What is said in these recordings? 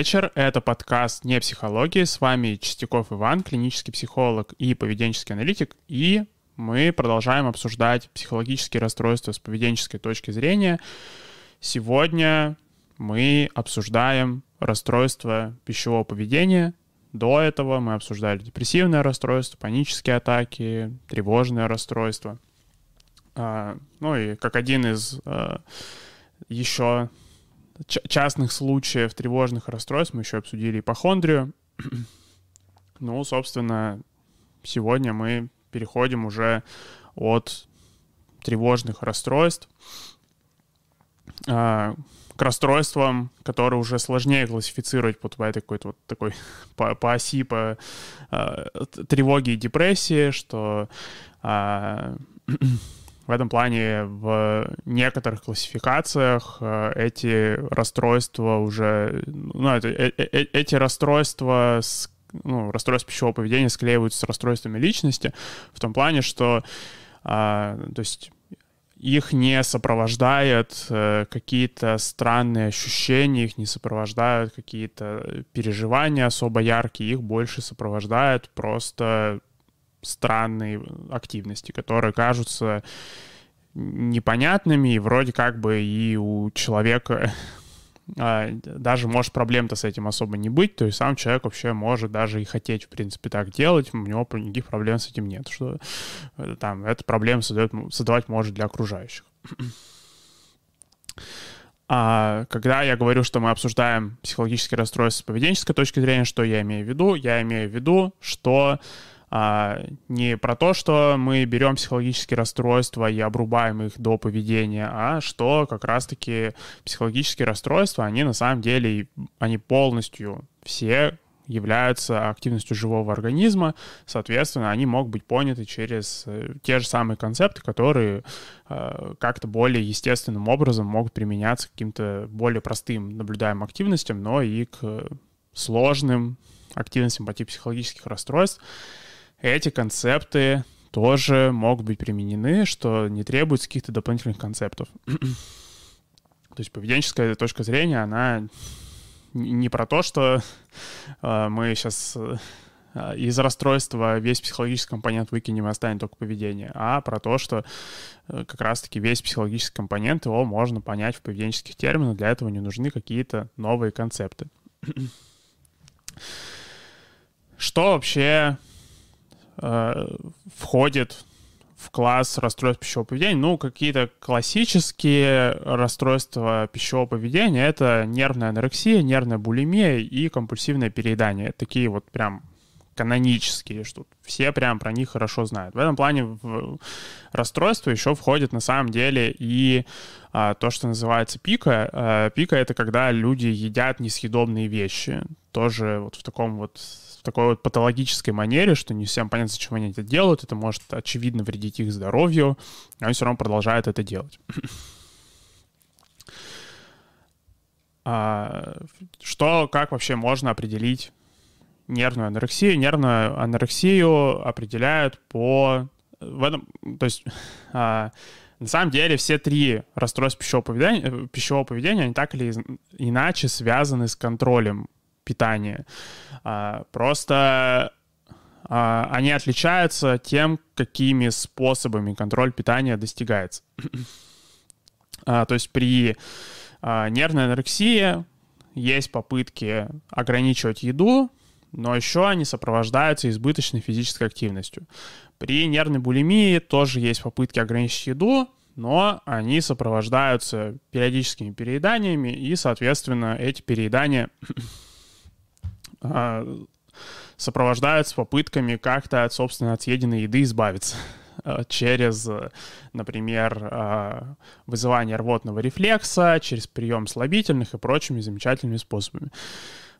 вечер. Это подкаст «Не психологии». С вами Чистяков Иван, клинический психолог и поведенческий аналитик. И мы продолжаем обсуждать психологические расстройства с поведенческой точки зрения. Сегодня мы обсуждаем расстройство пищевого поведения. До этого мы обсуждали депрессивное расстройство, панические атаки, тревожное расстройство. А, ну и как один из а, еще частных случаев тревожных расстройств мы еще обсудили ипохондрию. ну, собственно, сегодня мы переходим уже от тревожных расстройств а, к расстройствам, которые уже сложнее классифицировать по этой какой-то вот такой по, по оси по а, тревоги и депрессии, что а, в этом плане в некоторых классификациях э, эти расстройства уже, ну, это, э, э, эти расстройства с ну, расстройства пищевого поведения склеиваются с расстройствами личности в том плане, что, а, то есть их не сопровождают э, какие-то странные ощущения, их не сопровождают какие-то переживания особо яркие, их больше сопровождают просто странные активности, которые кажутся непонятными, и вроде как бы и у человека а, даже может проблем-то с этим особо не быть, то есть сам человек вообще может даже и хотеть, в принципе, так делать, у него никаких проблем с этим нет, что э, там эта проблема создает, создавать может для окружающих. А когда я говорю, что мы обсуждаем психологические расстройства с поведенческой точки зрения, что я имею в виду? Я имею в виду, что а, не про то, что мы берем психологические расстройства и обрубаем их до поведения, а что как раз-таки психологические расстройства, они на самом деле, они полностью все являются активностью живого организма, соответственно, они могут быть поняты через э, те же самые концепты, которые э, как-то более естественным образом могут применяться к каким-то более простым наблюдаемым активностям, но и к сложным активностям по типу психологических расстройств эти концепты тоже могут быть применены, что не требуется каких-то дополнительных концептов. То есть поведенческая точка зрения, она не про то, что э, мы сейчас э, из расстройства весь психологический компонент выкинем и останет только поведение, а про то, что э, как раз-таки весь психологический компонент, его можно понять в поведенческих терминах, для этого не нужны какие-то новые концепты. Что вообще э, входит в класс расстройств пищевого поведения. Ну, какие-то классические расстройства пищевого поведения — это нервная анорексия, нервная булимия и компульсивное переедание. Такие вот прям канонические, что все прям про них хорошо знают. В этом плане в расстройство еще входит на самом деле и а, то, что называется пика. А, пика — это когда люди едят несъедобные вещи. Тоже вот в таком вот в такой вот патологической манере, что не всем понятно, зачем они это делают, это может очевидно вредить их здоровью, но они все равно продолжают это делать. а, что, как вообще можно определить нервную анорексию? Нервную анорексию определяют по... В этом, то есть а, на самом деле все три расстройства пищевого поведения, пищевого поведения, они так или иначе связаны с контролем питания. А, просто а, они отличаются тем, какими способами контроль питания достигается. А, то есть при нервной анорексии есть попытки ограничивать еду, но еще они сопровождаются избыточной физической активностью. При нервной булимии тоже есть попытки ограничить еду, но они сопровождаются периодическими перееданиями, и, соответственно, эти переедания а, сопровождаются попытками как-то от, собственно, от съеденной еды избавиться а, через, например, а, вызывание рвотного рефлекса, через прием слабительных и прочими замечательными способами.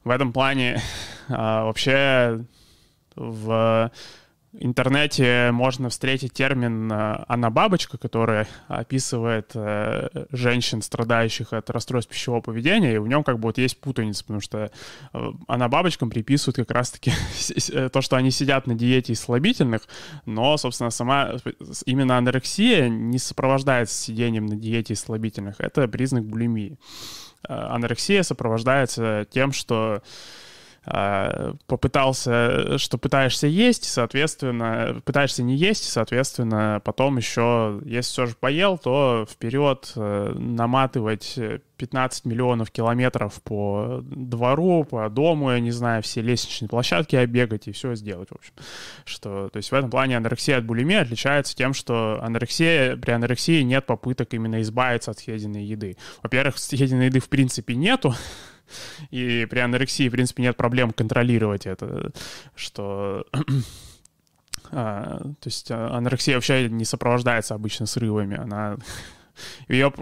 В этом плане вообще в интернете можно встретить термин э, «она-бабочка», который описывает э, женщин, страдающих от расстройств пищевого поведения, и в нем как бы вот есть путаница, потому что э, она-бабочкам приписывают как раз-таки то, что они сидят на диете из слабительных, но, собственно, сама именно анорексия не сопровождается сидением на диете из слабительных. Это признак булимии. анорексия сопровождается тем, что попытался, что пытаешься есть, соответственно, пытаешься не есть, соответственно, потом еще, если все же поел, то вперед э, наматывать 15 миллионов километров по двору, по дому, я не знаю, все лестничные площадки оббегать и все сделать, в общем. Что, то есть в этом плане анорексия от булимии отличается тем, что анорексия, при анорексии нет попыток именно избавиться от съеденной еды. Во-первых, съеденной еды в принципе нету, и при анорексии, в принципе, нет проблем контролировать это, что... А, то есть а, анорексия вообще не сопровождается обычно срывами, она... Ее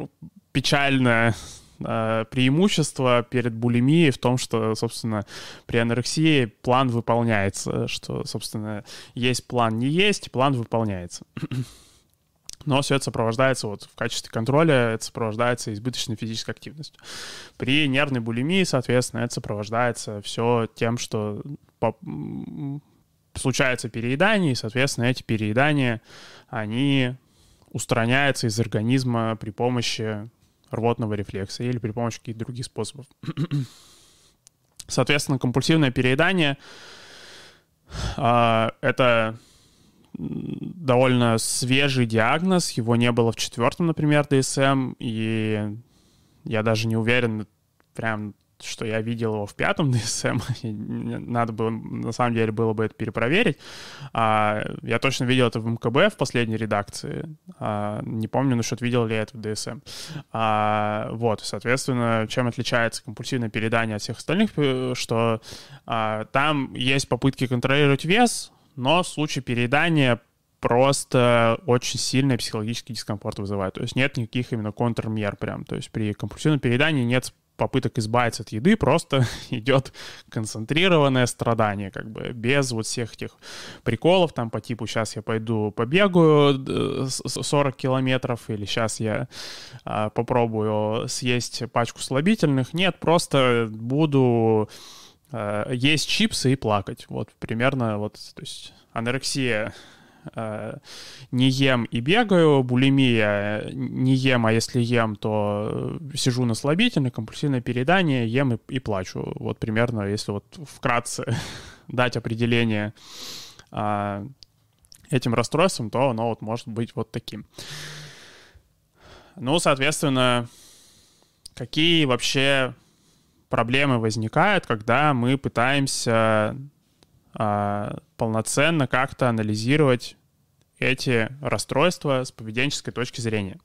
печальное а, преимущество перед булимией в том, что, собственно, при анорексии план выполняется, что, собственно, есть план, не есть, план выполняется но все это сопровождается вот в качестве контроля, это сопровождается избыточной физической активностью. При нервной булимии, соответственно, это сопровождается все тем, что случается переедание, и, соответственно, эти переедания, они устраняются из организма при помощи рвотного рефлекса или при помощи каких-то других способов. Соответственно, компульсивное переедание э, это довольно свежий диагноз, его не было в четвертом, например, DSM, и я даже не уверен прям, что я видел его в пятом DSM, надо было, на самом деле, было бы это перепроверить. А, я точно видел это в МКБ в последней редакции, а, не помню насчет, видел ли я это в DSM. А, вот, соответственно, чем отличается компульсивное переедание от всех остальных, э, что а, там есть попытки контролировать вес, но в случае переедания просто очень сильный психологический дискомфорт вызывает. То есть нет никаких именно контрмер прям. То есть при компульсивном переедании нет попыток избавиться от еды, просто идет концентрированное страдание, как бы без вот всех этих приколов, там по типу сейчас я пойду побегаю 40 э, километров, или сейчас я а, попробую съесть пачку слабительных. Нет, просто буду э, есть чипсы и плакать. Вот примерно вот, то есть анорексия не ем и бегаю, булимия не ем, а если ем, то сижу на слабительных, компульсивное переедание, ем и, и плачу. Вот примерно, если вот вкратце дать определение э, этим расстройством, то оно вот может быть вот таким. Ну, соответственно, какие вообще проблемы возникают, когда мы пытаемся а, полноценно как-то анализировать эти расстройства с поведенческой точки зрения.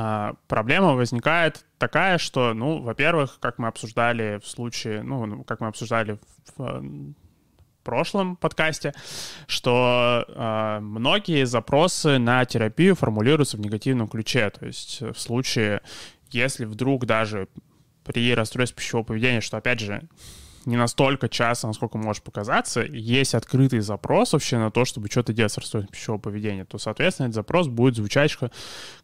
А, проблема возникает такая, что, ну, во-первых, как мы обсуждали в случае, ну, ну как мы обсуждали в, прошлом подкасте, что э, многие запросы на терапию формулируются в негативном ключе. То есть в случае, если вдруг даже при расстройстве пищевого поведения, что, опять же, не настолько часто, насколько может показаться, есть открытый запрос вообще на то, чтобы что-то делать с расстройством пищевого поведения, то, соответственно, этот запрос будет звучать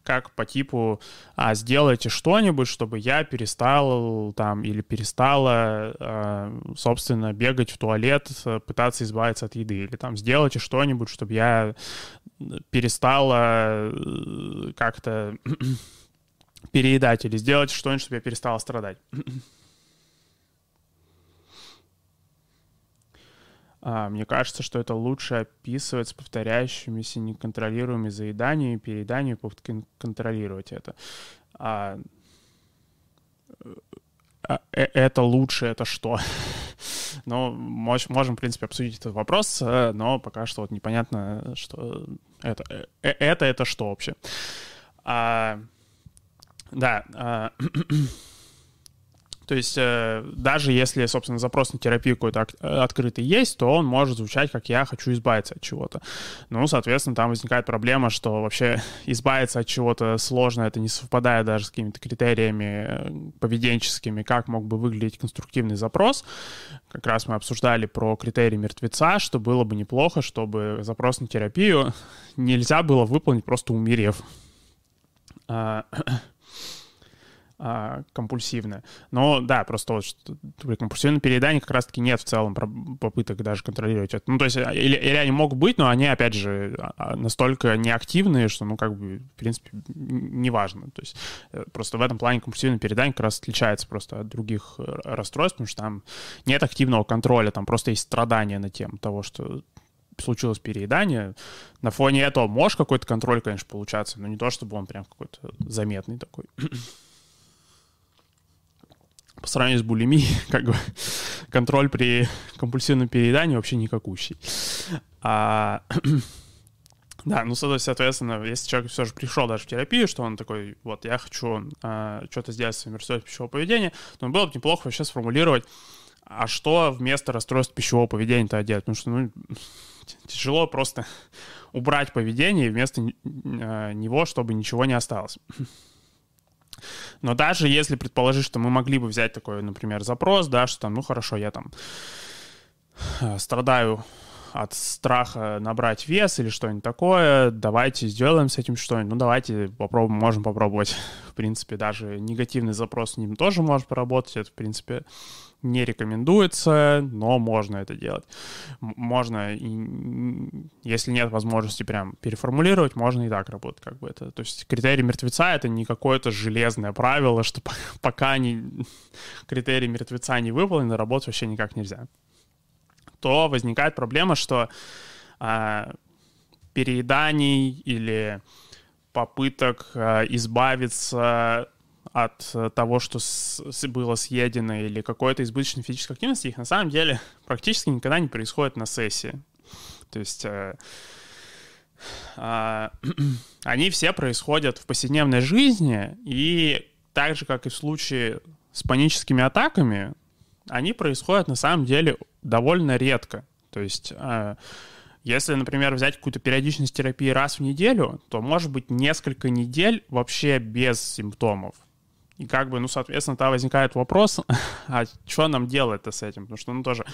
как по типу а, «сделайте что-нибудь, чтобы я перестал там или перестала, а, собственно, бегать в туалет, пытаться избавиться от еды», или там «сделайте что-нибудь, чтобы я перестала э, как-то переедать или сделать что-нибудь, чтобы я перестала страдать». мне кажется, что это лучше описывать с повторяющимися неконтролируемыми заеданиями, перееданиями, контролировать это. А, а, э, это лучше, это что? ну, мож, можем, в принципе, обсудить этот вопрос, э, но пока что вот непонятно, что это, э, это, это что вообще. А, да, а, То есть э, даже если, собственно, запрос на терапию какой-то открытый есть, то он может звучать как «я хочу избавиться от чего-то». Ну, соответственно, там возникает проблема, что вообще избавиться от чего-то сложно, это не совпадает даже с какими-то критериями э, поведенческими, как мог бы выглядеть конструктивный запрос. Как раз мы обсуждали про критерии мертвеца, что было бы неплохо, чтобы запрос на терапию нельзя было выполнить просто умерев. А, а, компульсивное. Но да, просто вот что, при компульсивном переедании как раз-таки нет в целом попыток даже контролировать это. Ну, то есть, или, или они могут быть, но они, опять же, а, а, настолько неактивные, что, ну, как бы, в принципе, неважно. То есть, э, просто в этом плане компульсивное переедание как раз отличается просто от других э, расстройств, потому что там нет активного контроля, там просто есть страдания на тему того, что случилось переедание. На фоне этого может какой-то контроль, конечно, получаться, но не то, чтобы он прям какой-то заметный такой по сравнению с булимией, как бы контроль при компульсивном переедании вообще никакущий. А, да, ну, соответственно, если человек все же пришел даже в терапию, что он такой, вот, я хочу а, что-то сделать с расстройством пищевого поведения, то было бы неплохо вообще сформулировать, а что вместо расстройства пищевого поведения-то делать? Потому что, ну, тяжело просто убрать поведение вместо а, него, чтобы ничего не осталось. Но даже если предположить, что мы могли бы взять такой, например, запрос, да, что там, ну хорошо, я там э, страдаю от страха набрать вес или что-нибудь такое, давайте сделаем с этим что-нибудь. Ну, давайте попробуем, можем попробовать. В принципе, даже негативный запрос с ним тоже может поработать. Это, в принципе, не рекомендуется, но можно это делать. Можно, если нет возможности прям переформулировать, можно и так работать, как бы это. То есть критерий мертвеца — это не какое-то железное правило, что пока не, критерий мертвеца не выполнен, работать вообще никак нельзя. То возникает проблема, что а, перееданий или попыток а, избавиться от э, того, что с, было съедено, или какой-то избыточной физической активности, их на самом деле практически никогда не происходит на сессии. То есть э, э, они все происходят в повседневной жизни, и так же, как и в случае с паническими атаками, они происходят на самом деле довольно редко. То есть э, если, например, взять какую-то периодичность терапии раз в неделю, то может быть несколько недель вообще без симптомов. И как бы, ну, соответственно, тогда возникает вопрос, а что нам делать-то с этим? Потому что, ну, тоже,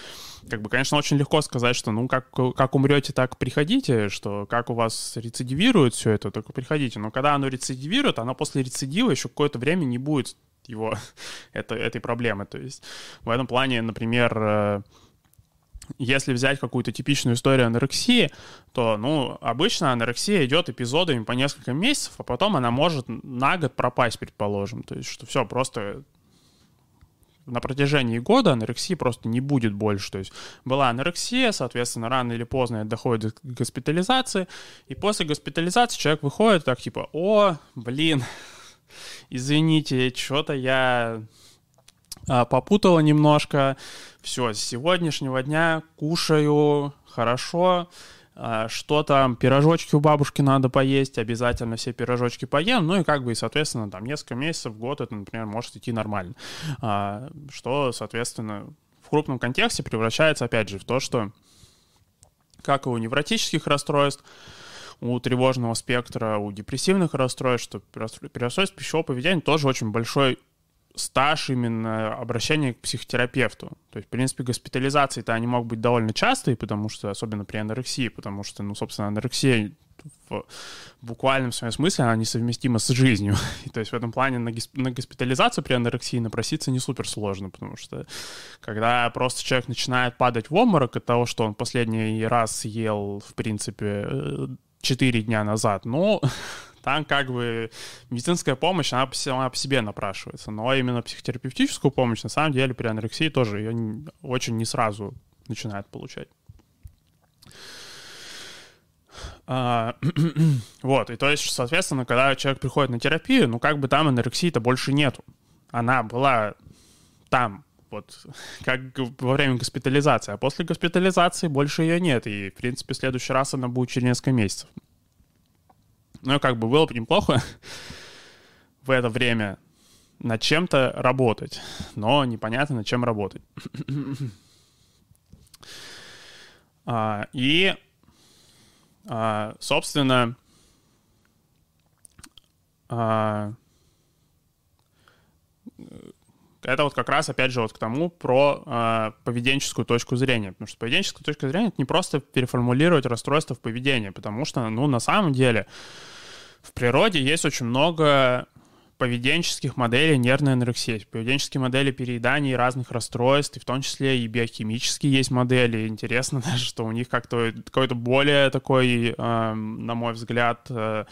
как бы, конечно, очень легко сказать, что, ну, как, как умрете, так приходите, что как у вас рецидивирует все это, только приходите. Но когда оно рецидивирует, оно после рецидива еще какое-то время не будет его, это, этой проблемы. То есть в этом плане, например, э, если взять какую-то типичную историю анорексии, то, ну, обычно анорексия идет эпизодами по несколько месяцев, а потом она может на год пропасть, предположим. То есть, что все, просто на протяжении года анорексии просто не будет больше. То есть была анорексия, соответственно, рано или поздно это доходит к госпитализации, и после госпитализации человек выходит так типа, о, блин, извините, что-то я а, попутала немножко, все, с сегодняшнего дня кушаю хорошо, а, что там, пирожочки у бабушки надо поесть, обязательно все пирожочки поем, ну и как бы, и, соответственно, там несколько месяцев, год это, например, может идти нормально. А, что, соответственно, в крупном контексте превращается, опять же, в то, что как и у невротических расстройств, у тревожного спектра, у депрессивных расстройств, что при расстройстве пищевого поведения тоже очень большой стаж именно обращения к психотерапевту. То есть, в принципе, госпитализации-то они могут быть довольно частые, потому что, особенно при анорексии, потому что, ну, собственно, анорексия в буквальном своем смысле она несовместима с жизнью. И, то есть в этом плане на, на госпитализацию при анорексии напроситься не супер сложно, потому что когда просто человек начинает падать в обморок от того, что он последний раз съел, в принципе, 4 э, дня назад, ну, там как бы медицинская помощь, она сама по себе напрашивается. Но именно психотерапевтическую помощь, на самом деле, при анорексии тоже ее очень не сразу начинает получать. А, вот, и то есть, соответственно, когда человек приходит на терапию, ну как бы там анорексии-то больше нету. Она была там, вот, как во время госпитализации, а после госпитализации больше ее нет, и, в принципе, в следующий раз она будет через несколько месяцев. Ну, как бы было бы неплохо в это время над чем-то работать, но непонятно, над чем работать. а, и, а, собственно, а, это вот как раз, опять же, вот к тому про э, поведенческую точку зрения. Потому что поведенческая точка зрения — это не просто переформулировать расстройство в поведении, потому что, ну, на самом деле в природе есть очень много поведенческих моделей нервной анорексии, поведенческие модели перееданий разных расстройств, и в том числе и биохимические есть модели. Интересно даже, что у них как-то какой-то более такой, на мой взгляд, э,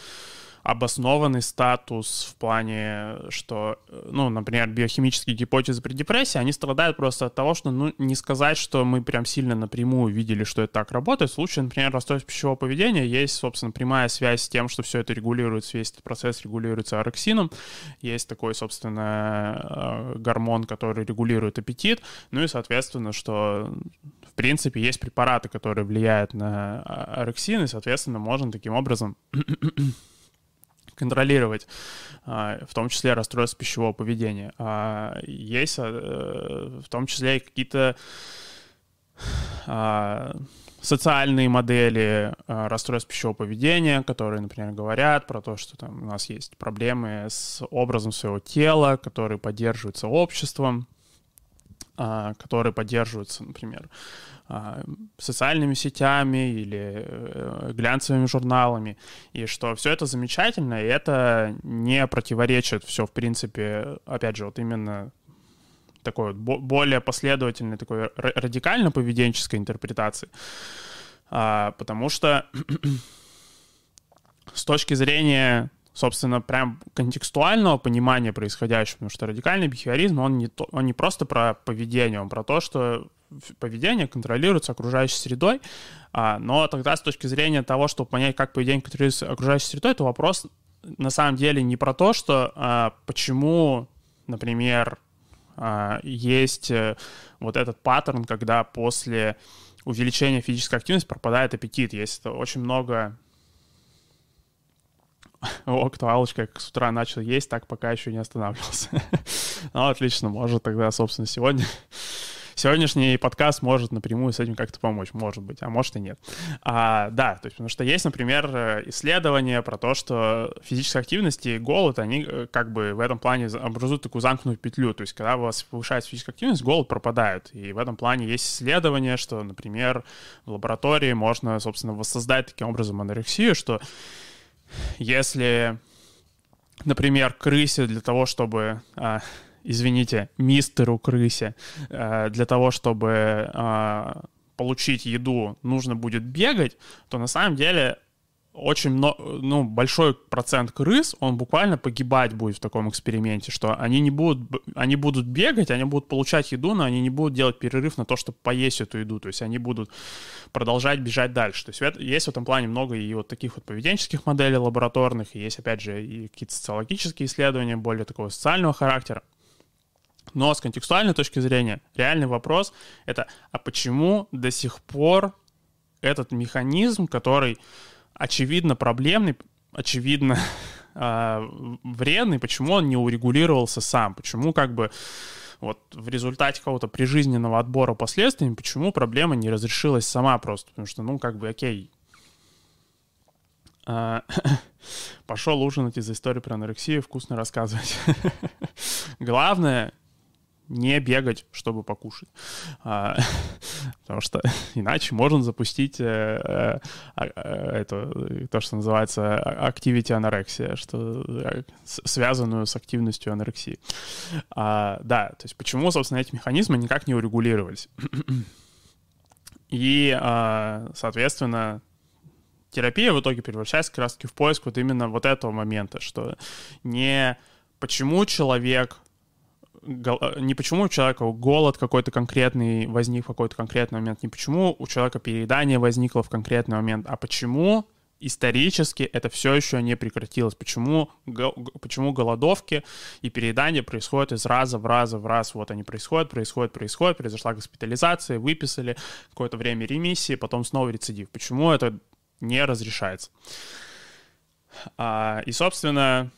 обоснованный статус в плане, что, ну, например, биохимические гипотезы при депрессии, они страдают просто от того, что, ну, не сказать, что мы прям сильно напрямую видели, что это так работает. В случае, например, расстройств пищевого поведения есть, собственно, прямая связь с тем, что все это регулируется, весь этот процесс регулируется орексином. Есть такой, собственно, э, гормон, который регулирует аппетит. Ну и, соответственно, что в принципе, есть препараты, которые влияют на а, орексин, и, соответственно, можно таким образом контролировать, а, в том числе расстройство пищевого поведения. А, есть э, в том числе и какие-то а, социальные модели расстройств пищевого поведения, которые, например, говорят про то, что там у нас есть проблемы с образом своего тела, которые поддерживаются обществом, которые поддерживаются, например, а, социальными сетями или э, глянцевыми журналами, и что все это замечательно, и это не противоречит все, в принципе, опять же, вот именно такой вот более последовательной, такой радикально-поведенческой интерпретации, а, потому что с точки зрения собственно, прям контекстуального понимания происходящего, потому что радикальный бихевиоризм, он не, то, он не просто про поведение, он про то, что поведение контролируется окружающей средой, а, но тогда с точки зрения того, чтобы понять, как поведение контролируется окружающей средой, это вопрос на самом деле не про то, что а, почему, например, а, есть э, вот этот паттерн, когда после увеличения физической активности пропадает аппетит. Есть очень много о, кто Алочка как с утра начал есть, так пока еще не останавливался. ну, отлично, может тогда, собственно, сегодня сегодняшний подкаст может напрямую с этим как-то помочь, может быть, а может и нет. А, да, то есть, потому что есть, например, исследования про то, что физическая активность и голод, они э, как бы в этом плане образуют такую замкнутую петлю, то есть, когда у вас повышается физическая активность, голод пропадает, и в этом плане есть исследования, что, например, в лаборатории можно, собственно, воссоздать таким образом анорексию, что если, например, крысе для того, чтобы а, извините, мистеру крысе, э, для того, чтобы э, получить еду, нужно будет бегать, то на самом деле очень много, ну, большой процент крыс, он буквально погибать будет в таком эксперименте, что они не будут, они будут бегать, они будут получать еду, но они не будут делать перерыв на то, чтобы поесть эту еду, то есть они будут продолжать бежать дальше. То есть есть в этом плане много и вот таких вот поведенческих моделей лабораторных, и есть, опять же, и какие-то социологические исследования более такого социального характера. Но с контекстуальной точки зрения реальный вопрос — это а почему до сих пор этот механизм, который очевидно проблемный, очевидно э, вредный, почему он не урегулировался сам? Почему как бы вот в результате какого-то прижизненного отбора последствий, почему проблема не разрешилась сама просто? Потому что, ну, как бы, окей, а, пошел ужинать из-за истории про анорексию, вкусно рассказывать. Главное не бегать, чтобы покушать. А, потому что иначе можно запустить э, э, э, это, то, что называется activity анорексия, что связанную с активностью анорексии. А, да, то есть почему, собственно, эти механизмы никак не урегулировались. И, а, соответственно, терапия в итоге превращается как раз-таки в поиск вот именно вот этого момента, что не почему человек не почему у человека голод какой-то конкретный возник в какой-то конкретный момент, не почему у человека переедание возникло в конкретный момент, а почему исторически это все еще не прекратилось. Почему, почему голодовки и переедания происходят из раза в раз в раз. Вот они происходят, происходят, происходят. Произошла госпитализация, выписали какое-то время ремиссии, потом снова рецидив. Почему это не разрешается? А, и, собственно,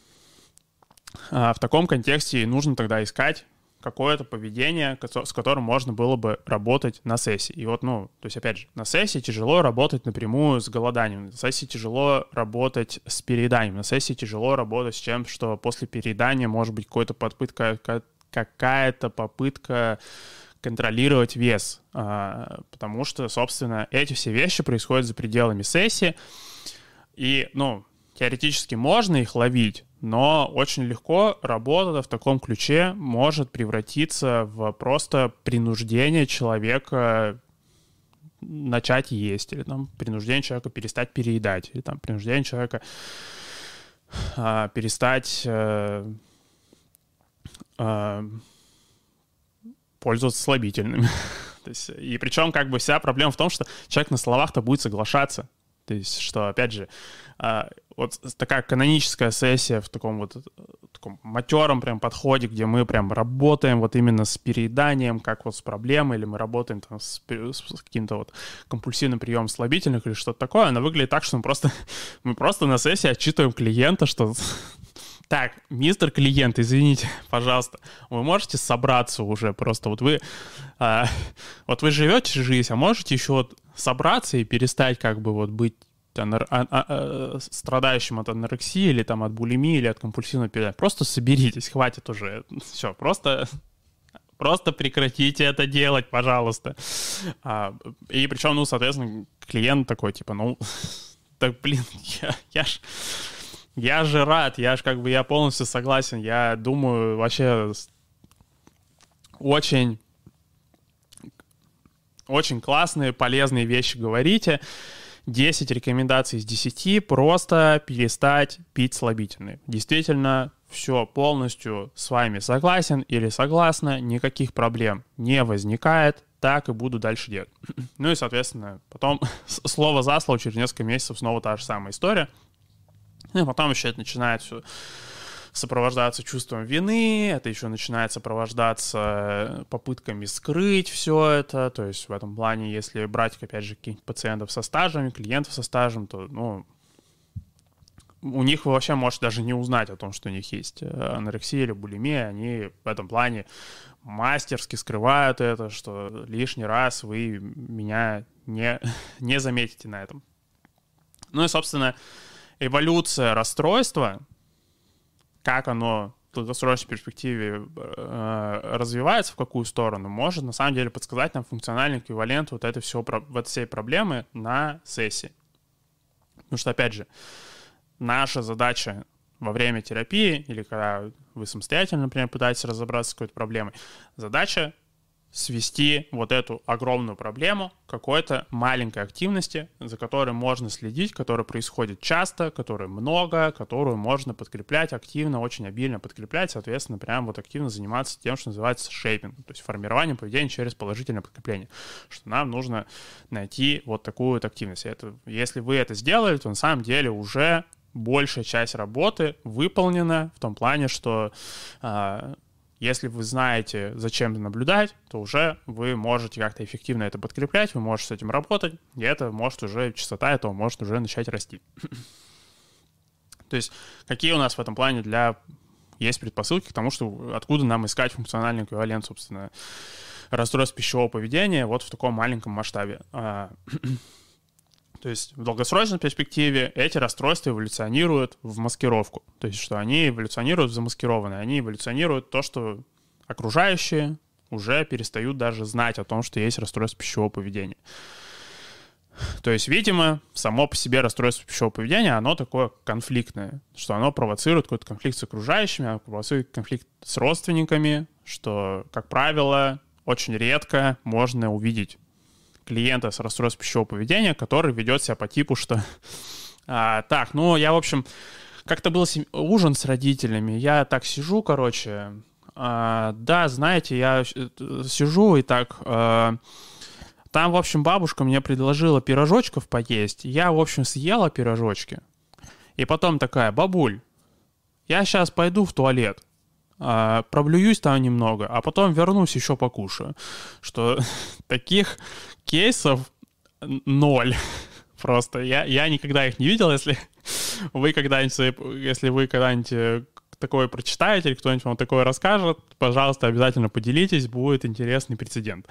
в таком контексте нужно тогда искать какое-то поведение, с которым можно было бы работать на сессии. И вот, ну, то есть, опять же, на сессии тяжело работать напрямую с голоданием, на сессии тяжело работать с перееданием, на сессии тяжело работать с чем, что после переедания может быть какая-то попытка, какая-то попытка контролировать вес, а, потому что, собственно, эти все вещи происходят за пределами сессии, и, ну, теоретически можно их ловить, но очень легко работа в таком ключе может превратиться в просто принуждение человека начать есть, или там принуждение человека перестать переедать, или там принуждение человека а, перестать а, а, пользоваться слабительными. То есть, и причем как бы вся проблема в том, что человек на словах-то будет соглашаться. То есть, что, опять же, а, вот такая каноническая сессия в таком вот таком матером прям подходе, где мы прям работаем вот именно с перееданием, как вот с проблемой, или мы работаем там с, с каким-то вот компульсивным приемом слабительных или что-то такое, она выглядит так, что мы просто, мы просто на сессии отчитываем клиента, что так, мистер клиент, извините, пожалуйста, вы можете собраться уже просто, вот вы, а, вот вы живете жизнь, а можете еще вот собраться и перестать как бы вот быть анор... а, а, а, страдающим от анорексии или там от булимии или от компульсивного переедания. Просто соберитесь, хватит уже. Все, просто Просто прекратите это делать, пожалуйста. А, и причем, ну, соответственно, клиент такой, типа, ну, так, блин, я, я ж... Я же рад, я же как бы, я полностью согласен. Я думаю, вообще очень очень классные, полезные вещи говорите. 10 рекомендаций из 10 просто перестать пить слабительные. Действительно, все полностью с вами согласен или согласна, никаких проблем не возникает, так и буду дальше делать. Ну и, соответственно, потом слово за слово через несколько месяцев снова та же самая история. Ну и потом еще это начинает все сопровождаться чувством вины, это еще начинает сопровождаться попытками скрыть все это. То есть в этом плане, если брать, опять же, каких-нибудь пациентов со стажем, клиентов со стажем, то, ну, у них вы вообще можете даже не узнать о том, что у них есть э, анорексия или булимия. Они в этом плане мастерски скрывают это, что лишний раз вы меня не, не заметите на этом. Ну и, собственно, эволюция расстройства как оно в долгосрочной перспективе э, развивается, в какую сторону, может на самом деле подсказать нам функциональный эквивалент вот этой, всего, вот всей проблемы на сессии. Потому что, опять же, наша задача во время терапии или когда вы самостоятельно, например, пытаетесь разобраться с какой-то проблемой, задача свести вот эту огромную проблему какой-то маленькой активности, за которой можно следить, которая происходит часто, которой много, которую можно подкреплять активно, очень обильно подкреплять, соответственно, прям вот активно заниматься тем, что называется шейпинг, то есть формированием поведения через положительное подкрепление, что нам нужно найти вот такую вот активность. Это, если вы это сделали, то на самом деле уже большая часть работы выполнена в том плане, что э, если вы знаете, зачем наблюдать, то уже вы можете как-то эффективно это подкреплять, вы можете с этим работать, и это может уже, частота этого может уже начать расти. То есть какие у нас в этом плане для есть предпосылки к тому, что откуда нам искать функциональный эквивалент, собственно, расстройств пищевого поведения вот в таком маленьком масштабе. То есть в долгосрочной перспективе эти расстройства эволюционируют в маскировку. То есть что они эволюционируют замаскированные. Они эволюционируют то, что окружающие уже перестают даже знать о том, что есть расстройство пищевого поведения. То есть, видимо, само по себе расстройство пищевого поведения, оно такое конфликтное, что оно провоцирует какой-то конфликт с окружающими, оно провоцирует конфликт с родственниками, что, как правило, очень редко можно увидеть клиента с расстройством пищевого поведения, который ведет себя по типу, что а, так, ну, я, в общем, как-то был ужин с родителями, я так сижу, короче, а, да, знаете, я э, сижу и так... А, там, в общем, бабушка мне предложила пирожочков поесть. Я, в общем, съела пирожочки. И потом такая, бабуль, я сейчас пойду в туалет, а, проблююсь там немного, а потом вернусь, еще покушаю. Что таких кейсов ноль. Просто я, я никогда их не видел, если вы когда-нибудь, если вы когда-нибудь э, такое прочитаете или кто-нибудь вам такое расскажет, пожалуйста, обязательно поделитесь, будет интересный прецедент.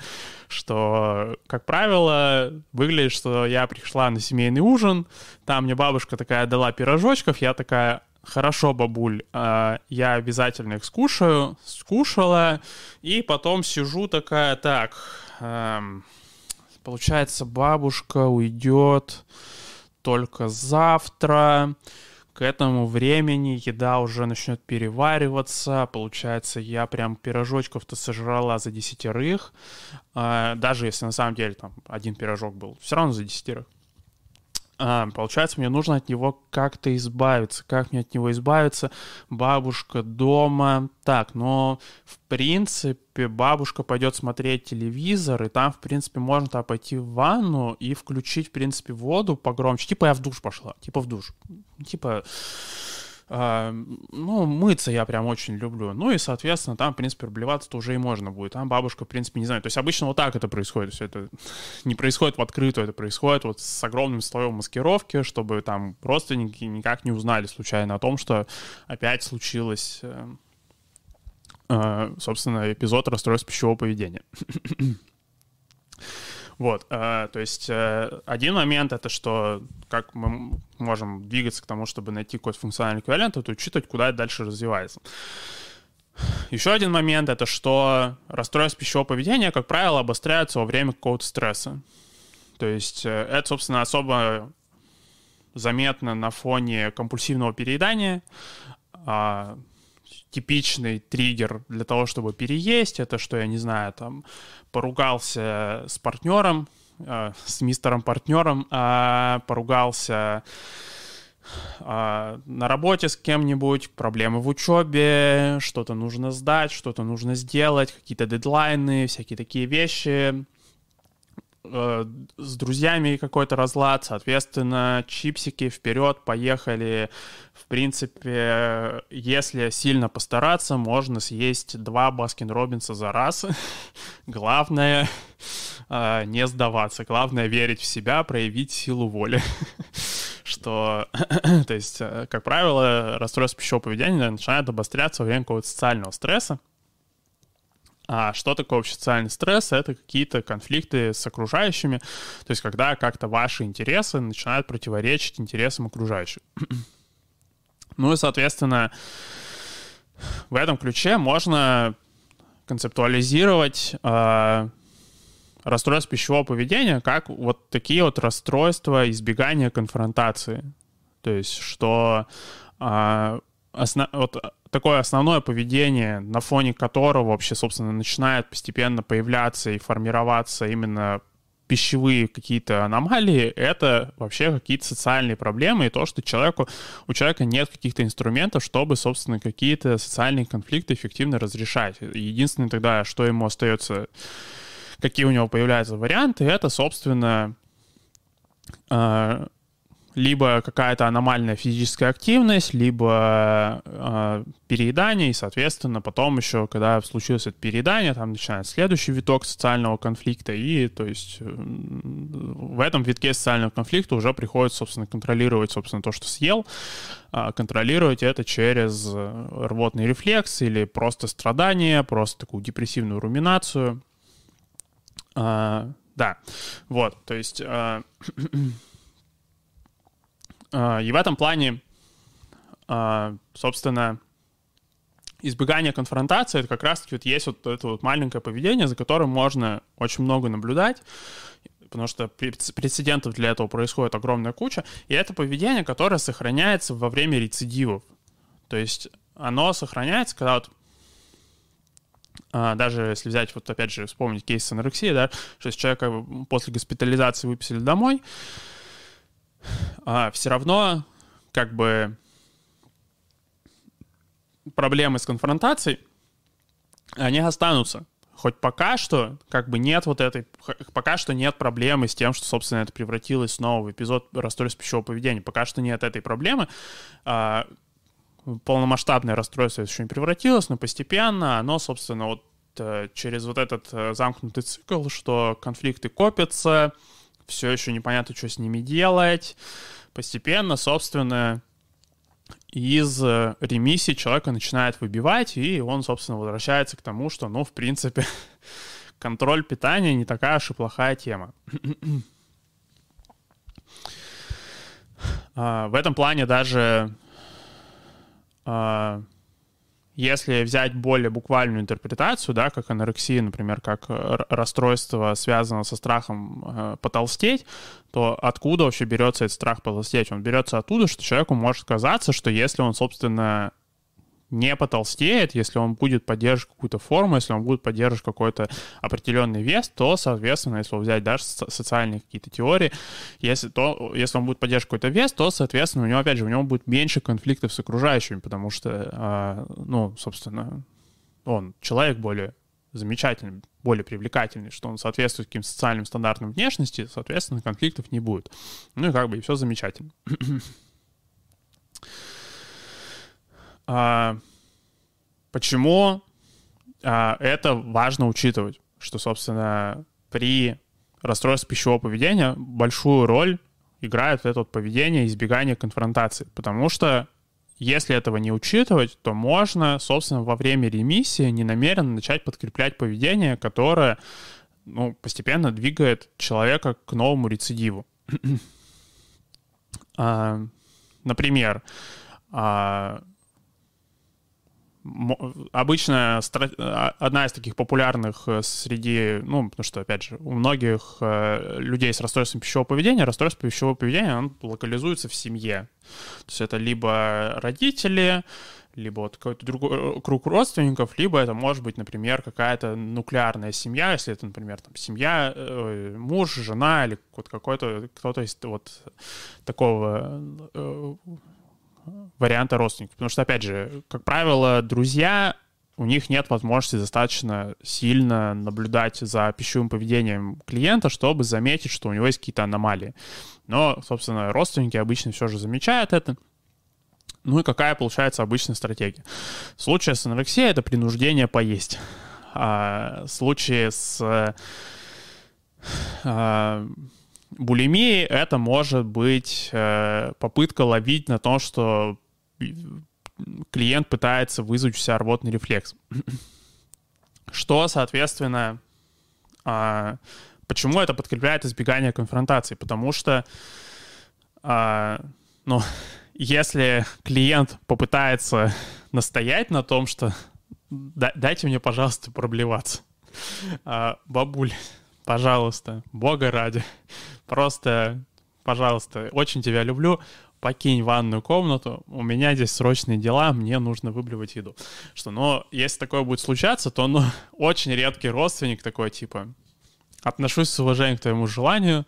Что, как правило, выглядит, что я пришла на семейный ужин, там мне бабушка такая дала пирожочков, я такая, хорошо, бабуль, э, я обязательно их скушаю, скушала, и потом сижу такая, так, эм, получается, бабушка уйдет только завтра, к этому времени еда уже начнет перевариваться, получается, я прям пирожочков-то сожрала за десятерых, а, даже если на самом деле там один пирожок был, все равно за десятерых. А, получается, мне нужно от него как-то избавиться. Как мне от него избавиться? Бабушка дома. Так, но в принципе бабушка пойдет смотреть телевизор, и там, в принципе, можно -то пойти в ванну и включить, в принципе, воду погромче. Типа я в душ пошла. Типа в душ. Типа ну, мыться я прям очень люблю. Ну и, соответственно, там, в принципе, проблеваться-то уже и можно будет. Там бабушка, в принципе, не знаю. То есть обычно вот так это происходит. Все это не происходит в открытую, это происходит вот с огромным слоем маскировки, чтобы там родственники никак не узнали случайно о том, что опять случилось, э, э, собственно, эпизод расстройств пищевого поведения. Вот, э, то есть э, один момент это, что как мы можем двигаться к тому, чтобы найти какой-то функциональный эквивалент, это учитывать, куда это дальше развивается. Еще один момент это, что расстройство пищевого поведения, как правило, обостряются во время какого-то стресса. То есть э, это, собственно, особо заметно на фоне компульсивного переедания, а, типичный триггер для того, чтобы переесть, это что, я не знаю, там, поругался с партнером, э, с мистером партнером, э, поругался э, на работе с кем-нибудь, проблемы в учебе, что-то нужно сдать, что-то нужно сделать, какие-то дедлайны, всякие такие вещи, э, с друзьями какой-то разлад, соответственно, чипсики вперед, поехали. В принципе, если сильно постараться, можно съесть два Баскин Робинса за раз. Главное э, не сдаваться, главное верить в себя, проявить силу воли. Что, то есть, э, как правило, расстройство пищевого поведения начинает обостряться во время какого-то социального стресса, а что такое вообще социальный стресс? Это какие-то конфликты с окружающими, то есть когда как-то ваши интересы начинают противоречить интересам окружающих. ну и, соответственно, в этом ключе можно концептуализировать э, расстройство пищевого поведения как вот такие вот расстройства избегания конфронтации. То есть, что э, осно... вот такое основное поведение, на фоне которого вообще, собственно, начинает постепенно появляться и формироваться именно пищевые какие-то аномалии, это вообще какие-то социальные проблемы, и то, что человеку, у человека нет каких-то инструментов, чтобы, собственно, какие-то социальные конфликты эффективно разрешать. Единственное тогда, что ему остается, какие у него появляются варианты, это, собственно, а, либо какая-то аномальная физическая активность, либо э, переедание, и, соответственно, потом еще, когда случилось это переедание, там начинается следующий виток социального конфликта, и, то есть, э, в этом витке социального конфликта уже приходится, собственно, контролировать, собственно, то, что съел, э, контролировать это через рвотный рефлекс или просто страдание, просто такую депрессивную руминацию. Э, да, вот, то есть... Э, А, и в этом плане, а, собственно, избегание конфронтации, это как раз-таки вот есть вот это вот маленькое поведение, за которым можно очень много наблюдать, потому что прецедентов для этого происходит огромная куча, и это поведение, которое сохраняется во время рецидивов. То есть оно сохраняется, когда вот а, даже если взять, вот опять же, вспомнить кейс с анорексией, да, что человека после госпитализации выписали домой, а, все равно как бы проблемы с конфронтацией, они останутся. Хоть пока что, как бы нет вот этой, пока что нет проблемы с тем, что, собственно, это превратилось снова в эпизод расстройства пищевого поведения. Пока что нет этой проблемы. А, полномасштабное расстройство еще не превратилось, но постепенно оно, собственно, вот э, через вот этот э, замкнутый цикл, что конфликты копятся, все еще непонятно, что с ними делать. Постепенно, собственно, из э, ремиссии человека начинает выбивать, и он, собственно, возвращается к тому, что, ну, в принципе, контроль питания не такая уж и плохая тема. А, в этом плане даже а, если взять более буквальную интерпретацию, да, как анорексия, например, как э, расстройство, связанное со страхом э, потолстеть, то откуда вообще берется этот страх потолстеть? Он берется оттуда, что человеку может казаться, что если он, собственно, не потолстеет, если он будет поддерживать какую-то форму, если он будет поддерживать какой-то определенный вес, то, соответственно, если взять даже социальные какие-то теории, если, то, если он будет поддерживать какой-то вес, то, соответственно, у него, опять же, у него будет меньше конфликтов с окружающими, потому что, а, ну, собственно, он человек более замечательный, более привлекательный, что он соответствует каким-то социальным стандартам внешности, соответственно, конфликтов не будет. Ну и как бы и все замечательно. А, почему а, это важно учитывать? Что, собственно, при расстройстве пищевого поведения большую роль играет это вот поведение избегания конфронтации. Потому что если этого не учитывать, то можно, собственно, во время ремиссии ненамеренно начать подкреплять поведение, которое ну, постепенно двигает человека к новому рецидиву. а, например, а, обычно а, одна из таких популярных э, среди, ну, потому что, опять же, у многих э, людей с расстройством пищевого поведения, расстройство пищевого поведения, он локализуется в семье. То есть это либо родители, либо вот какой-то другой э, круг родственников, либо это может быть, например, какая-то нуклеарная семья, если это, например, там семья, муж, жена или вот какой-то кто-то из вот такого варианта родственников. Потому что, опять же, как правило, друзья, у них нет возможности достаточно сильно наблюдать за пищевым поведением клиента, чтобы заметить, что у него есть какие-то аномалии. Но, собственно, родственники обычно все же замечают это. Ну и какая получается обычная стратегия? В случае с анорексией это принуждение поесть. А, в случае с а, булимии это может быть э, попытка ловить на том, что клиент пытается вызвать у себя рвотный рефлекс. Что, соответственно, э, почему это подкрепляет избегание конфронтации? Потому что, э, ну, если клиент попытается настоять на том, что дайте мне, пожалуйста, проблеваться. А, бабуль, пожалуйста, бога ради, просто, пожалуйста, очень тебя люблю, покинь ванную комнату, у меня здесь срочные дела, мне нужно выблевать еду. Что, но если такое будет случаться, то, ну, очень редкий родственник такой, типа, отношусь с уважением к твоему желанию,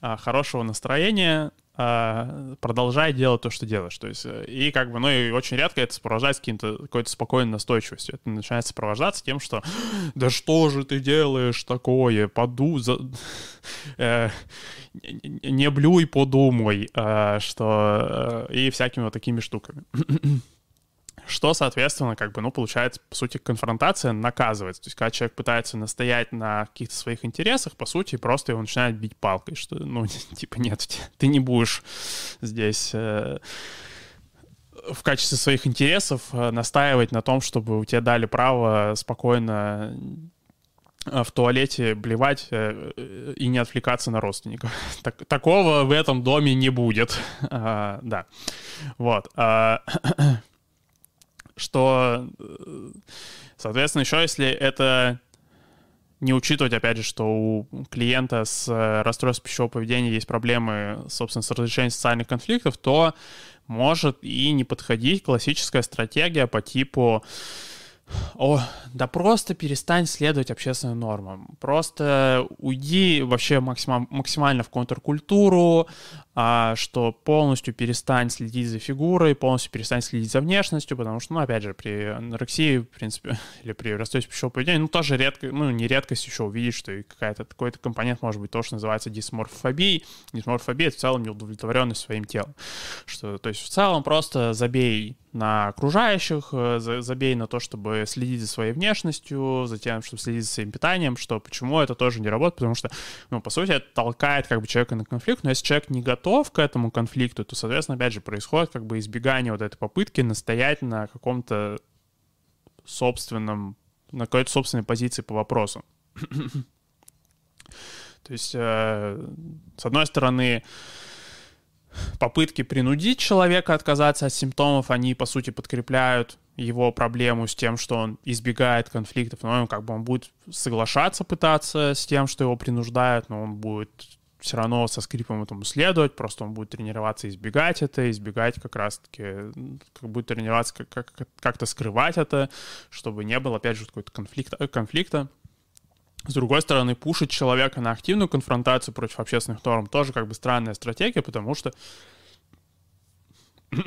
а, хорошего настроения, продолжай делать то, что делаешь. То есть, э, и как бы, ну и очень редко это сопровождается каким-то какой-то спокойной настойчивостью. Это начинает сопровождаться тем, что да что же ты делаешь такое, поду, за... э, не блюй, подумай, э, что э, и всякими вот такими штуками. что, соответственно, как бы, ну, получается, по сути, конфронтация наказывается. То есть, когда человек пытается настоять на каких-то своих интересах, по сути, просто его начинает бить палкой, что, ну, типа, нет, ты не будешь здесь э, в качестве своих интересов э, настаивать на том, чтобы у тебя дали право спокойно э, в туалете блевать э, и не отвлекаться на родственников. Так, такого в этом доме не будет. А, да. Вот. А, что, э, соответственно, еще если это не учитывать, опять же, что у клиента с э, расстройством пищевого поведения есть проблемы, собственно, с разрешением социальных конфликтов, то может и не подходить классическая стратегия по типу о, да просто перестань следовать общественным нормам. Просто уйди вообще максимум, максимально в контркультуру, а, что полностью перестань следить за фигурой, полностью перестань следить за внешностью, потому что, ну, опять же, при анорексии, в принципе, или при расстройстве пищевого поведения, ну, тоже редко, ну, не редкость еще увидеть, что какая-то, какой-то компонент может быть то, что называется дисморфобией. Дисморфобия — это в целом неудовлетворенность своим телом. Что, то есть в целом просто забей на окружающих, э, забей на то, чтобы следить за своей внешностью, за тем, чтобы следить за своим питанием, что почему это тоже не работает, потому что, ну, по сути, это толкает как бы человека на конфликт, но если человек не готов к этому конфликту, то, соответственно, опять же, происходит как бы избегание вот этой попытки настоять на каком-то собственном, на какой-то собственной позиции по вопросу. То есть, э, с одной стороны, попытки принудить человека отказаться от симптомов, они, по сути, подкрепляют его проблему с тем, что он избегает конфликтов, но он как бы он будет соглашаться пытаться с тем, что его принуждают, но он будет все равно со скрипом этому следовать, просто он будет тренироваться избегать это, избегать как раз-таки, как будет тренироваться как- как- как-то скрывать это, чтобы не было, опять же, какой-то конфликта, конфликта. С другой стороны, пушить человека на активную конфронтацию против общественных норм тоже как бы странная стратегия, потому что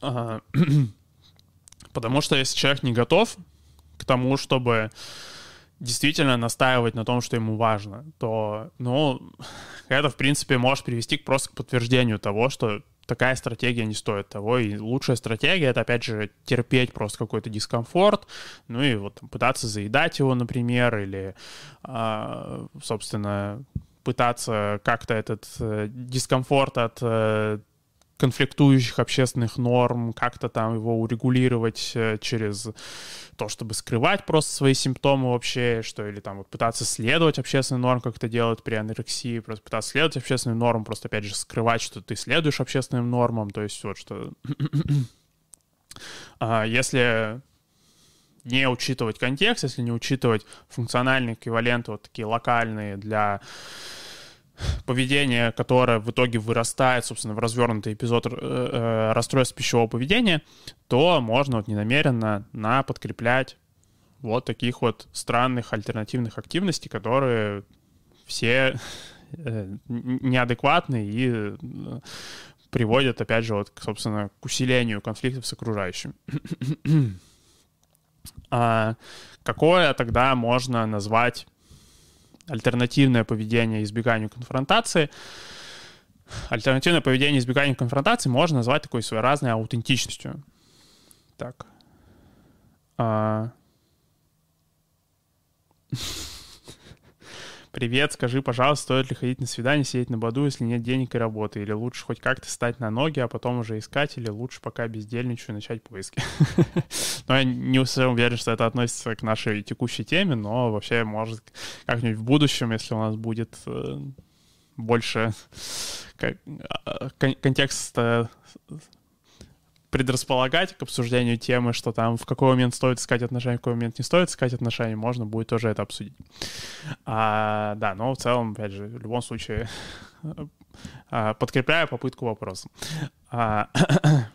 а, потому что если человек не готов к тому, чтобы действительно настаивать на том, что ему важно, то, ну, это, в принципе, может привести к просто к подтверждению того, что такая стратегия не стоит того. И лучшая стратегия — это, опять же, терпеть просто какой-то дискомфорт, ну и вот пытаться заедать его, например, или, э, собственно, пытаться как-то этот э, дискомфорт от э, конфликтующих общественных норм, как-то там его урегулировать э, через то, чтобы скрывать просто свои симптомы вообще, что или там вот пытаться следовать общественным нормам, как это делают при анорексии, просто пытаться следовать общественным нормам, просто опять же скрывать, что ты следуешь общественным нормам, то есть вот что... А, если не учитывать контекст, если не учитывать функциональные эквиваленты, вот такие локальные для поведение, которое в итоге вырастает, собственно, в развернутый эпизод э, э, расстройств пищевого поведения, то можно вот ненамеренно на подкреплять вот таких вот странных альтернативных активностей, которые все э, неадекватны и э, приводят, опять же, вот, собственно, к усилению конфликтов с окружающим. а какое тогда можно назвать альтернативное поведение избеганию конфронтации. Альтернативное поведение избеганию конфронтации можно назвать такой своеобразной аутентичностью. Так. А... Привет, скажи, пожалуйста, стоит ли ходить на свидание, сидеть на боду, если нет денег и работы? Или лучше хоть как-то встать на ноги, а потом уже искать? Или лучше пока бездельничаю начать поиски? Но я не совсем уверен, что это относится к нашей текущей теме, но вообще, может, как-нибудь в будущем, если у нас будет э, больше а, контекста предрасполагать к обсуждению темы, что там в какой момент стоит искать отношения, в какой момент не стоит искать отношения, можно будет тоже это обсудить. А, да, но в целом, опять же, в любом случае, а, подкрепляю попытку вопроса. А,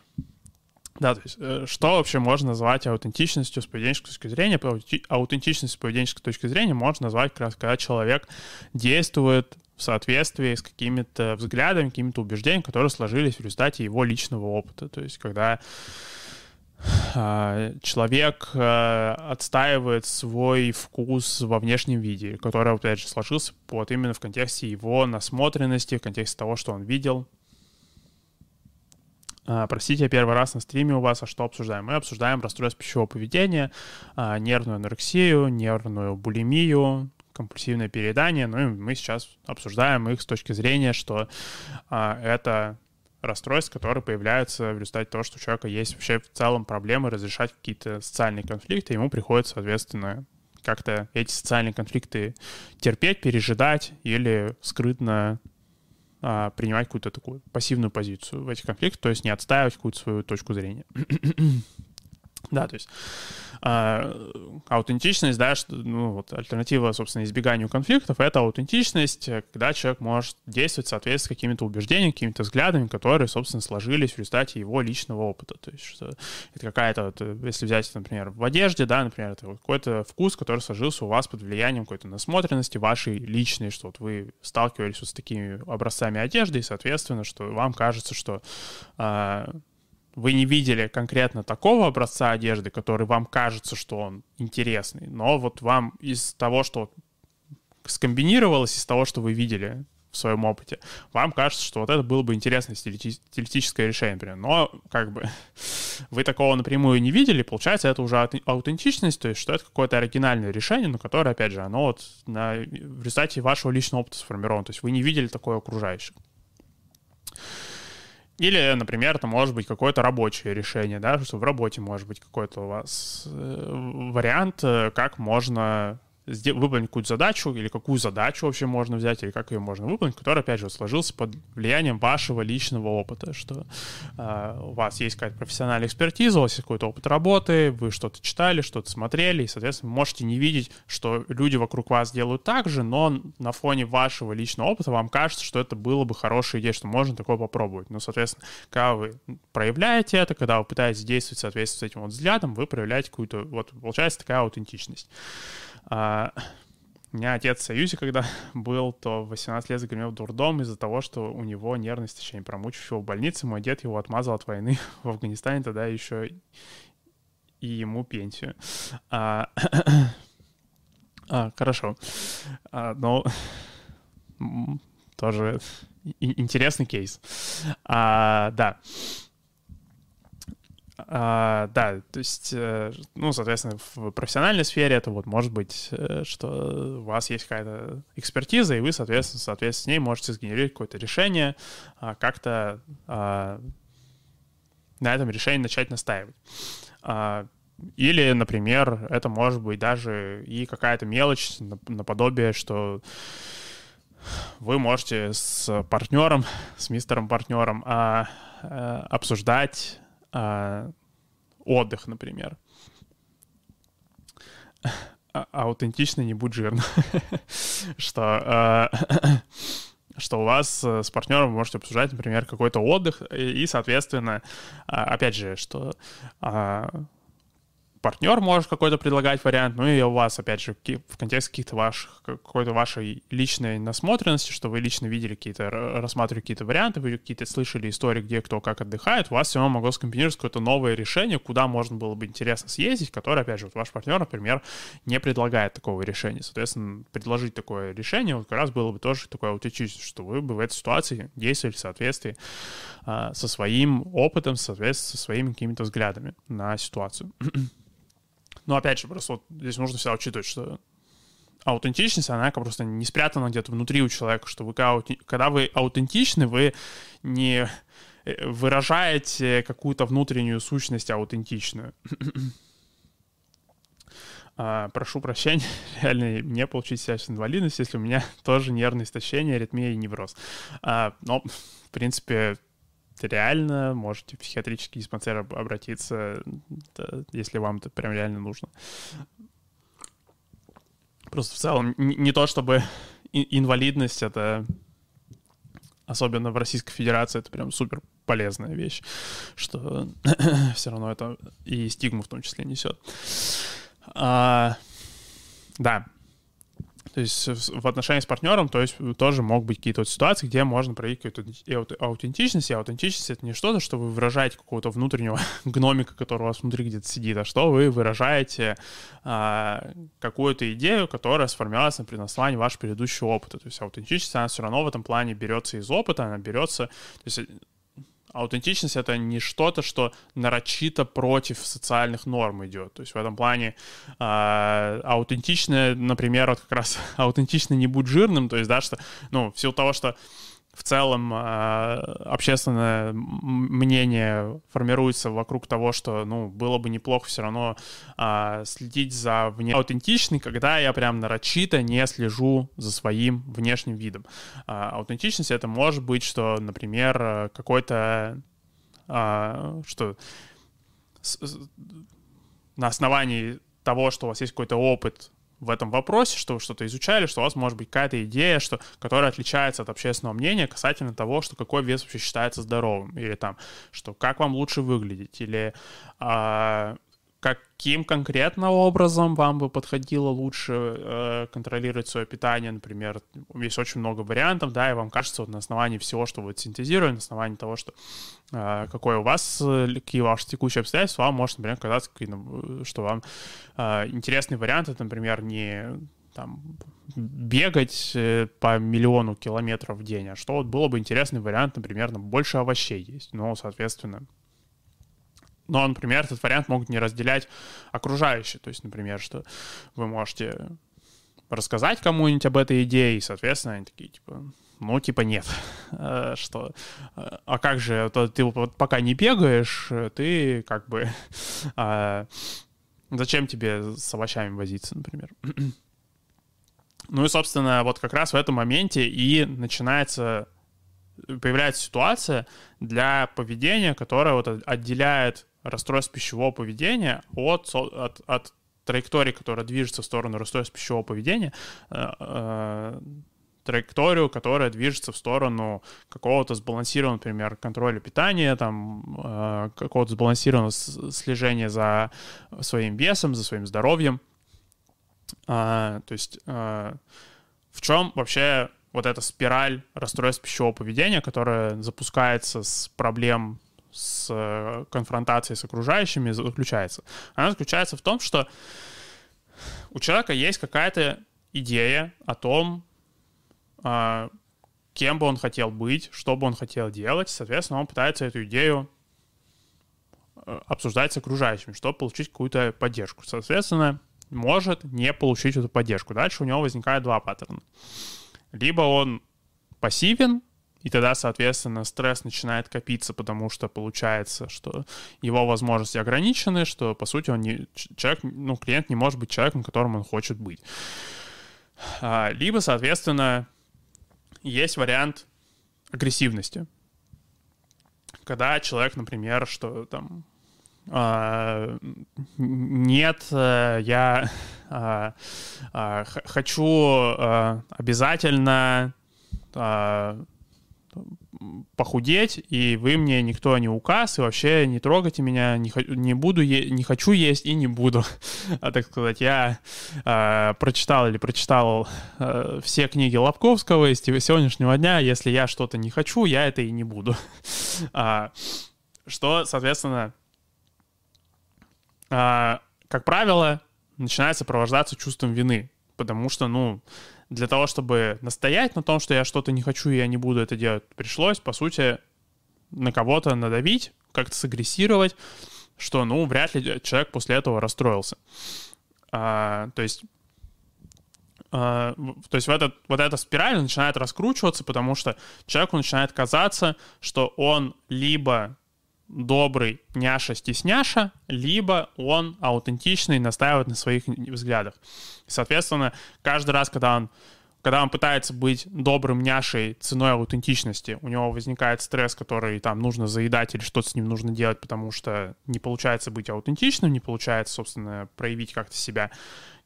да, то есть, э, что вообще можно назвать аутентичностью с поведенческой точки зрения? Аутентичность с поведенческой точки зрения можно назвать как раз, когда человек действует в соответствии с какими-то взглядами, какими-то убеждениями, которые сложились в результате его личного опыта. То есть когда а, человек а, отстаивает свой вкус во внешнем виде, который, опять же, сложился вот именно в контексте его насмотренности, в контексте того, что он видел. А, простите, я первый раз на стриме у вас, а что обсуждаем? Мы обсуждаем расстройство пищевого поведения, нервную анорексию, нервную булимию, компульсивное переедание. Ну и мы сейчас обсуждаем их с точки зрения, что а, это расстройств, которые появляются в результате того, что у человека есть вообще в целом проблемы разрешать какие-то социальные конфликты, ему приходится, соответственно, как-то эти социальные конфликты терпеть, пережидать или скрытно а, принимать какую-то такую пассивную позицию в этих конфликтах, то есть не отстаивать какую-то свою точку зрения. Да, то есть э, аутентичность, да, что, ну, вот альтернатива, собственно, избеганию конфликтов — это аутентичность, когда человек может действовать в соответствии с какими-то убеждениями, какими-то взглядами, которые, собственно, сложились в результате его личного опыта. То есть что это какая-то, вот, если взять, например, в одежде, да, например, это какой-то вкус, который сложился у вас под влиянием какой-то насмотренности вашей личной, что вот вы сталкивались вот с такими образцами одежды, и, соответственно, что вам кажется, что э, вы не видели конкретно такого образца одежды, который вам кажется, что он интересный, но вот вам из того, что скомбинировалось, из того, что вы видели в своем опыте, вам кажется, что вот это было бы интересное стилистическое решение, например. Но как бы вы такого напрямую не видели, получается, это уже аутентичность, то есть что это какое-то оригинальное решение, но которое, опять же, оно вот на, в результате вашего личного опыта сформировано. То есть вы не видели такое окружающих. Или, например, это может быть какое-то рабочее решение, да, что в работе может быть какой-то у вас э, вариант, э, как можно выполнить какую-то задачу, или какую задачу вообще можно взять, или как ее можно выполнить, который, опять же, сложился под влиянием вашего личного опыта, что э, у вас есть какая-то профессиональная экспертиза, у вас есть какой-то опыт работы, вы что-то читали, что-то смотрели, и, соответственно, можете не видеть, что люди вокруг вас делают так же, но на фоне вашего личного опыта вам кажется, что это было бы хорошая идея, что можно такое попробовать. Ну, соответственно, когда вы проявляете это, когда вы пытаетесь действовать в соответствии с этим вот взглядом, вы проявляете какую-то, вот, получается такая аутентичность. А, у меня отец в Союзе, когда был, то в 18 лет загремел в дурдом из-за того, что у него нервное истощение. Промучив его в больнице, мой дед его отмазал от войны в Афганистане, тогда еще и ему пенсию. А, а, хорошо. А, но тоже интересный кейс. А, да. А, да, то есть, э, ну, соответственно, в профессиональной сфере это вот может быть, э, что у вас есть какая-то экспертиза, и вы, соответственно, соответственно, с ней можете сгенерировать какое-то решение, а, как-то а, на этом решении начать настаивать. А, или, например, это может быть даже и какая-то мелочь наподобие, что вы можете с партнером, с мистером партнером а, а, обсуждать а, отдых, например. А, аутентично не будь жирно. что, а, что у вас с партнером вы можете обсуждать, например, какой-то отдых, и, соответственно, а, опять же, что а, партнер может какой-то предлагать вариант, ну и у вас, опять же, в контексте каких-то ваших, какой-то вашей личной насмотренности, что вы лично видели какие-то, рассматривали какие-то варианты, вы какие-то слышали истории, где кто как отдыхает, у вас все равно могло скомбинировать какое-то новое решение, куда можно было бы интересно съездить, которое, опять же, вот ваш партнер, например, не предлагает такого решения. Соответственно, предложить такое решение вот как раз было бы тоже такое аутентичность, что вы бы в этой ситуации действовали в соответствии а, со своим опытом, соответственно, со своими какими-то взглядами на ситуацию. Но опять же, просто вот здесь нужно всегда учитывать, что аутентичность, она просто не спрятана где-то внутри у человека, что вы когда вы аутентичны, вы не э, выражаете какую-то внутреннюю сущность аутентичную. а, прошу прощения, реально не получить себя с инвалидностью, если у меня тоже нервное истощение, аритмия и невроз. А, но, в принципе, реально можете в психиатрический диспансер обратиться, если вам это прям реально нужно. Просто в целом не то, чтобы инвалидность — это, особенно в Российской Федерации, это прям супер полезная вещь, что все равно это и стигму в том числе несет. А, да, то есть в отношении с партнером, то есть тоже могут быть какие-то вот ситуации, где можно проявить какую-то аутентичность, и аутентичность — это не что-то, что вы выражаете какого-то внутреннего гномика, который у вас внутри где-то сидит, а что вы выражаете а, какую-то идею, которая сформировалась на предослании вашего предыдущего опыта. То есть аутентичность, она все равно в этом плане берется из опыта, она берется... То есть аутентичность — это не что-то, что нарочито против социальных норм идет. То есть в этом плане э, аутентичное, например, вот как раз аутентично не будь жирным, то есть, да, что, ну, в силу того, что в целом э, общественное мнение формируется вокруг того, что, ну, было бы неплохо все равно э, следить за вне... аутентичный, когда я прям нарочито не слежу за своим внешним видом. Э, аутентичность это может быть, что, например, какой-то, э, что на основании того, что у вас есть какой-то опыт в этом вопросе, что вы что-то изучали, что у вас может быть какая-то идея, что, которая отличается от общественного мнения касательно того, что какой вес вообще считается здоровым, или там, что как вам лучше выглядеть, или а, каким конкретно образом вам бы подходило лучше э, контролировать свое питание, например, есть очень много вариантов, да, и вам кажется вот на основании всего, что вы синтезируете, на основании того, что э, какой у вас, э, какие ваши текущие обстоятельства, вам может, например, казаться, что вам э, интересный вариант, это, например, не там, бегать э, по миллиону километров в день, а что вот было бы интересный вариант, например, там больше овощей есть, но, соответственно, но, например, этот вариант могут не разделять окружающие. То есть, например, что вы можете рассказать кому-нибудь об этой идее, и, соответственно, они такие, типа, ну, типа, нет. Э, что, э, а как же, то ты вот пока не бегаешь, ты как бы... А, зачем тебе с овощами возиться, например? Ну и, собственно, вот как раз в этом моменте и начинается, появляется ситуация для поведения, которая вот отделяет расстройство пищевого поведения от, от, от траектории, которая движется в сторону расстройства пищевого поведения, э, э, траекторию, которая движется в сторону какого-то сбалансированного, например, контроля питания, там, э, какого-то сбалансированного слежения за своим весом, за своим здоровьем. А, то есть а, в чем вообще вот эта спираль расстройств пищевого поведения, которая запускается с проблем с э, конфронтацией с окружающими, заключается? Она заключается в том, что у человека есть какая-то идея о том, а, кем бы он хотел быть, что бы он хотел делать. Соответственно, он пытается эту идею э, обсуждать с окружающими, чтобы получить какую-то поддержку. Соответственно, может не получить эту поддержку. Дальше у него возникает два паттерна. Либо он пассивен, и тогда, соответственно, стресс начинает копиться, потому что получается, что его возможности ограничены, что, по сути, он не, человек, ну, клиент не может быть человеком, которым он хочет быть. А, либо, соответственно, есть вариант агрессивности. Когда человек, например, что там а, нет, э, я а, хочу обязательно похудеть, и вы мне никто не указ, и вообще не трогайте меня, не, не буду, е- не хочу есть и не буду. а так сказать, я э, прочитал или прочитал э, все книги Лобковского из сегодняшнего дня, если я что-то не хочу, я это и не буду. а, что, соответственно, а, как правило, начинает сопровождаться чувством вины, потому что, ну, для того, чтобы настоять на том, что я что-то не хочу и я не буду это делать, пришлось, по сути, на кого-то надавить, как-то сагрессировать, что, ну, вряд ли человек после этого расстроился. А, то есть а, то есть в этот, вот эта спираль начинает раскручиваться, потому что человеку начинает казаться, что он либо добрый няша-стесняша, либо он аутентичный, настаивает на своих взглядах. Соответственно, каждый раз, когда он когда он пытается быть добрым няшей ценой аутентичности, у него возникает стресс, который там нужно заедать или что-то с ним нужно делать, потому что не получается быть аутентичным, не получается, собственно, проявить как-то себя.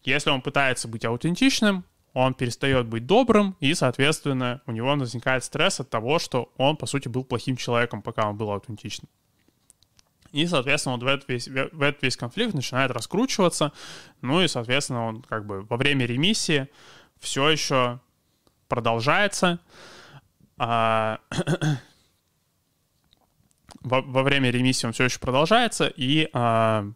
Если он пытается быть аутентичным, он перестает быть добрым, и, соответственно, у него возникает стресс от того, что он, по сути, был плохим человеком, пока он был аутентичным. И, соответственно, вот в этот, весь, в этот весь конфликт начинает раскручиваться. Ну и, соответственно, он как бы во время ремиссии все еще продолжается. А, во, во время ремиссии он все еще продолжается и а,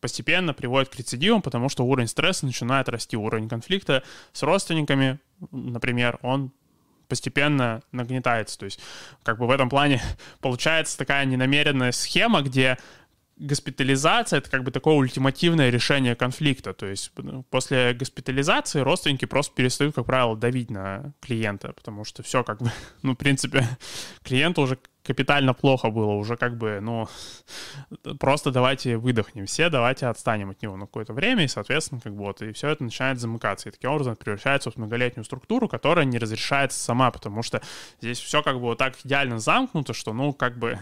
постепенно приводит к рецидивам, потому что уровень стресса начинает расти, уровень конфликта с родственниками, например, он постепенно нагнетается. То есть как бы в этом плане получается такая ненамеренная схема, где госпитализация — это как бы такое ультимативное решение конфликта. То есть ну, после госпитализации родственники просто перестают, как правило, давить на клиента, потому что все как бы, ну, в принципе, клиенту уже капитально плохо было, уже как бы, ну, просто давайте выдохнем. Все, давайте отстанем от него на какое-то время, и, соответственно, как бы вот, и все это начинает замыкаться, и таким образом превращается в многолетнюю структуру, которая не разрешается сама, потому что здесь все как бы вот так идеально замкнуто, что, ну, как бы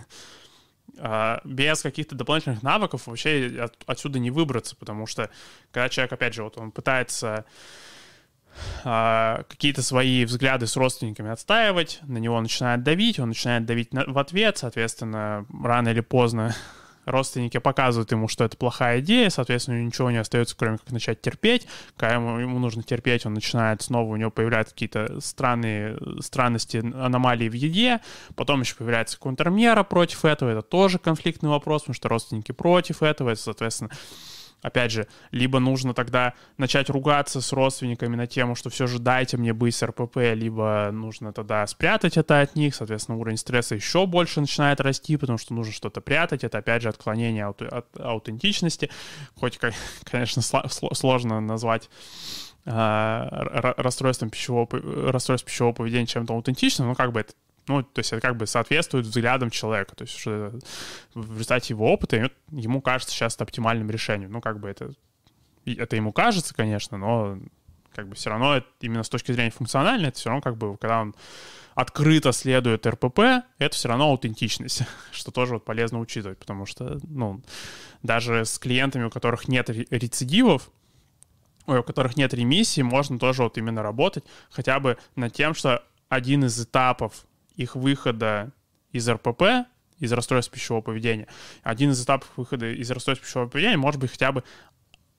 а, без каких-то дополнительных навыков вообще от, отсюда не выбраться, потому что когда человек, опять же, вот он пытается а, какие-то свои взгляды с родственниками отстаивать, на него начинает давить, он начинает давить в ответ, соответственно, рано или поздно родственники показывают ему, что это плохая идея, соответственно, ничего не остается, кроме как начать терпеть. Когда ему, ему нужно терпеть, он начинает снова, у него появляются какие-то странные странности, аномалии в еде, потом еще появляется контрмера против этого, это тоже конфликтный вопрос, потому что родственники против этого, это, соответственно, опять же, либо нужно тогда начать ругаться с родственниками на тему, что все же дайте мне быть с РПП, либо нужно тогда спрятать это от них, соответственно, уровень стресса еще больше начинает расти, потому что нужно что-то прятать, это опять же отклонение от, от аутентичности, хоть, конечно, сложно назвать а, расстройством пищевого, расстройств пищевого поведения чем-то аутентичным, но как бы это ну, то есть это как бы соответствует взглядам человека. То есть в результате его опыта ему кажется сейчас это оптимальным решением. Ну, как бы это, это ему кажется, конечно, но как бы все равно это, именно с точки зрения функциональной, это все равно как бы, когда он открыто следует РПП, это все равно аутентичность, что тоже вот полезно учитывать, потому что, ну, даже с клиентами, у которых нет рецидивов, у которых нет ремиссии, можно тоже вот именно работать хотя бы над тем, что один из этапов их выхода из РПП, из расстройства пищевого поведения, один из этапов выхода из расстройства пищевого поведения может быть хотя бы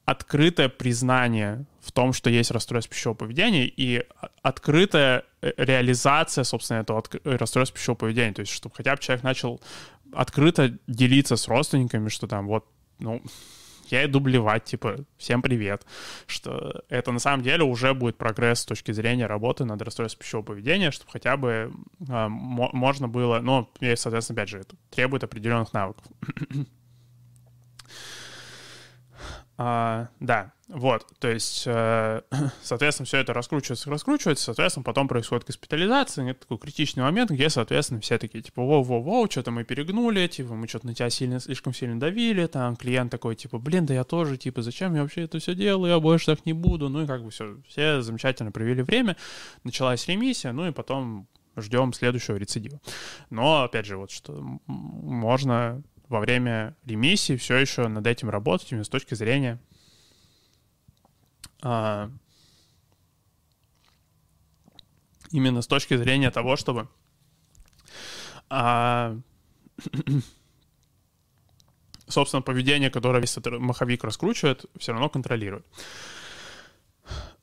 открытое признание в том, что есть расстройство пищевого поведения, и открытая э, реализация, собственно, этого расстройства пищевого поведения. То есть, чтобы хотя бы человек начал открыто делиться с родственниками, что там вот, ну, я иду блевать, типа, всем привет. Что это на самом деле уже будет прогресс с точки зрения работы над расстройством пищевого поведения, чтобы хотя бы э, можно было, ну, и, соответственно, опять же, это требует определенных навыков. А, да, вот, то есть, э, соответственно, все это раскручивается, раскручивается, соответственно, потом происходит госпитализация, это такой критичный момент, где, соответственно, все такие, типа, воу-воу-воу, что-то мы перегнули, типа, мы что-то на тебя сильно, слишком сильно давили, там, клиент такой, типа, блин, да я тоже, типа, зачем я вообще это все делаю, я больше так не буду, ну и как бы все, все замечательно провели время, началась ремиссия, ну и потом ждем следующего рецидива. Но, опять же, вот что можно во время ремиссии все еще над этим работать именно с точки зрения а, именно с точки зрения того, чтобы а, собственно, поведение, которое весь этот маховик раскручивает, все равно контролирует.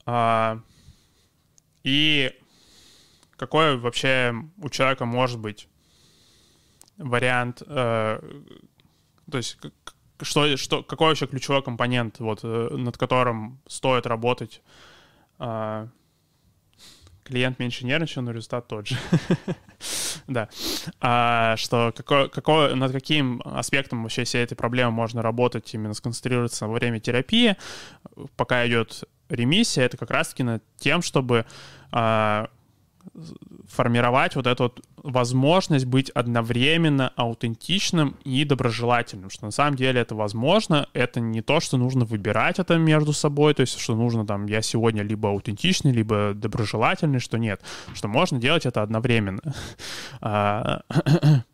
А, и какой вообще у человека может быть вариант, э, то есть что, что, какой вообще ключевой компонент, вот, э, над которым стоит работать? Э, клиент меньше нервничал, но результат тот же. да. А, что какой, какой, над каким аспектом вообще всей этой проблемы можно работать, именно сконцентрироваться во время терапии, пока идет ремиссия, это как раз-таки над тем, чтобы а, формировать вот эту вот возможность быть одновременно аутентичным и доброжелательным, что на самом деле это возможно, это не то, что нужно выбирать это между собой, то есть что нужно там, я сегодня либо аутентичный, либо доброжелательный, что нет, что можно делать это одновременно. А,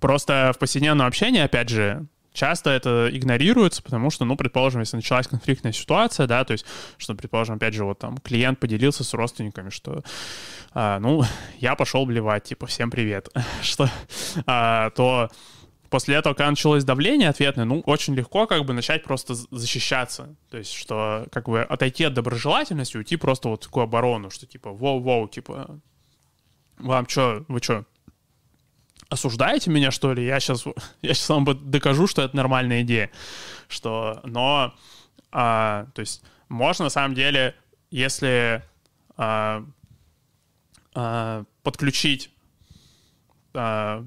просто в повседневном общении, опять же, часто это игнорируется, потому что, ну, предположим, если началась конфликтная ситуация, да, то есть, что, предположим, опять же, вот там клиент поделился с родственниками, что, а, ну, я пошел блевать, типа, всем привет, что, а, то после этого, когда началось давление ответное, ну, очень легко как бы начать просто защищаться. То есть, что как бы отойти от доброжелательности, уйти просто вот в такую оборону, что типа, воу-воу, типа, вам что, вы что, осуждаете меня, что ли? Я сейчас, я сейчас вам докажу, что это нормальная идея. Что, но, а, то есть, можно на самом деле, если а, а, подключить а,